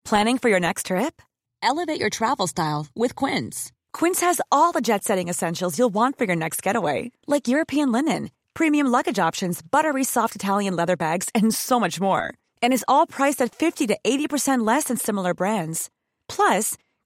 Planning for your next trip? Elevate your travel style with Quince. Quince has all the jet setting essentials you'll want for your next getaway, like European linen, premium luggage options, buttery soft Italian leather bags, and so much more. And is all priced at 50 to 80% less than similar brands. Plus,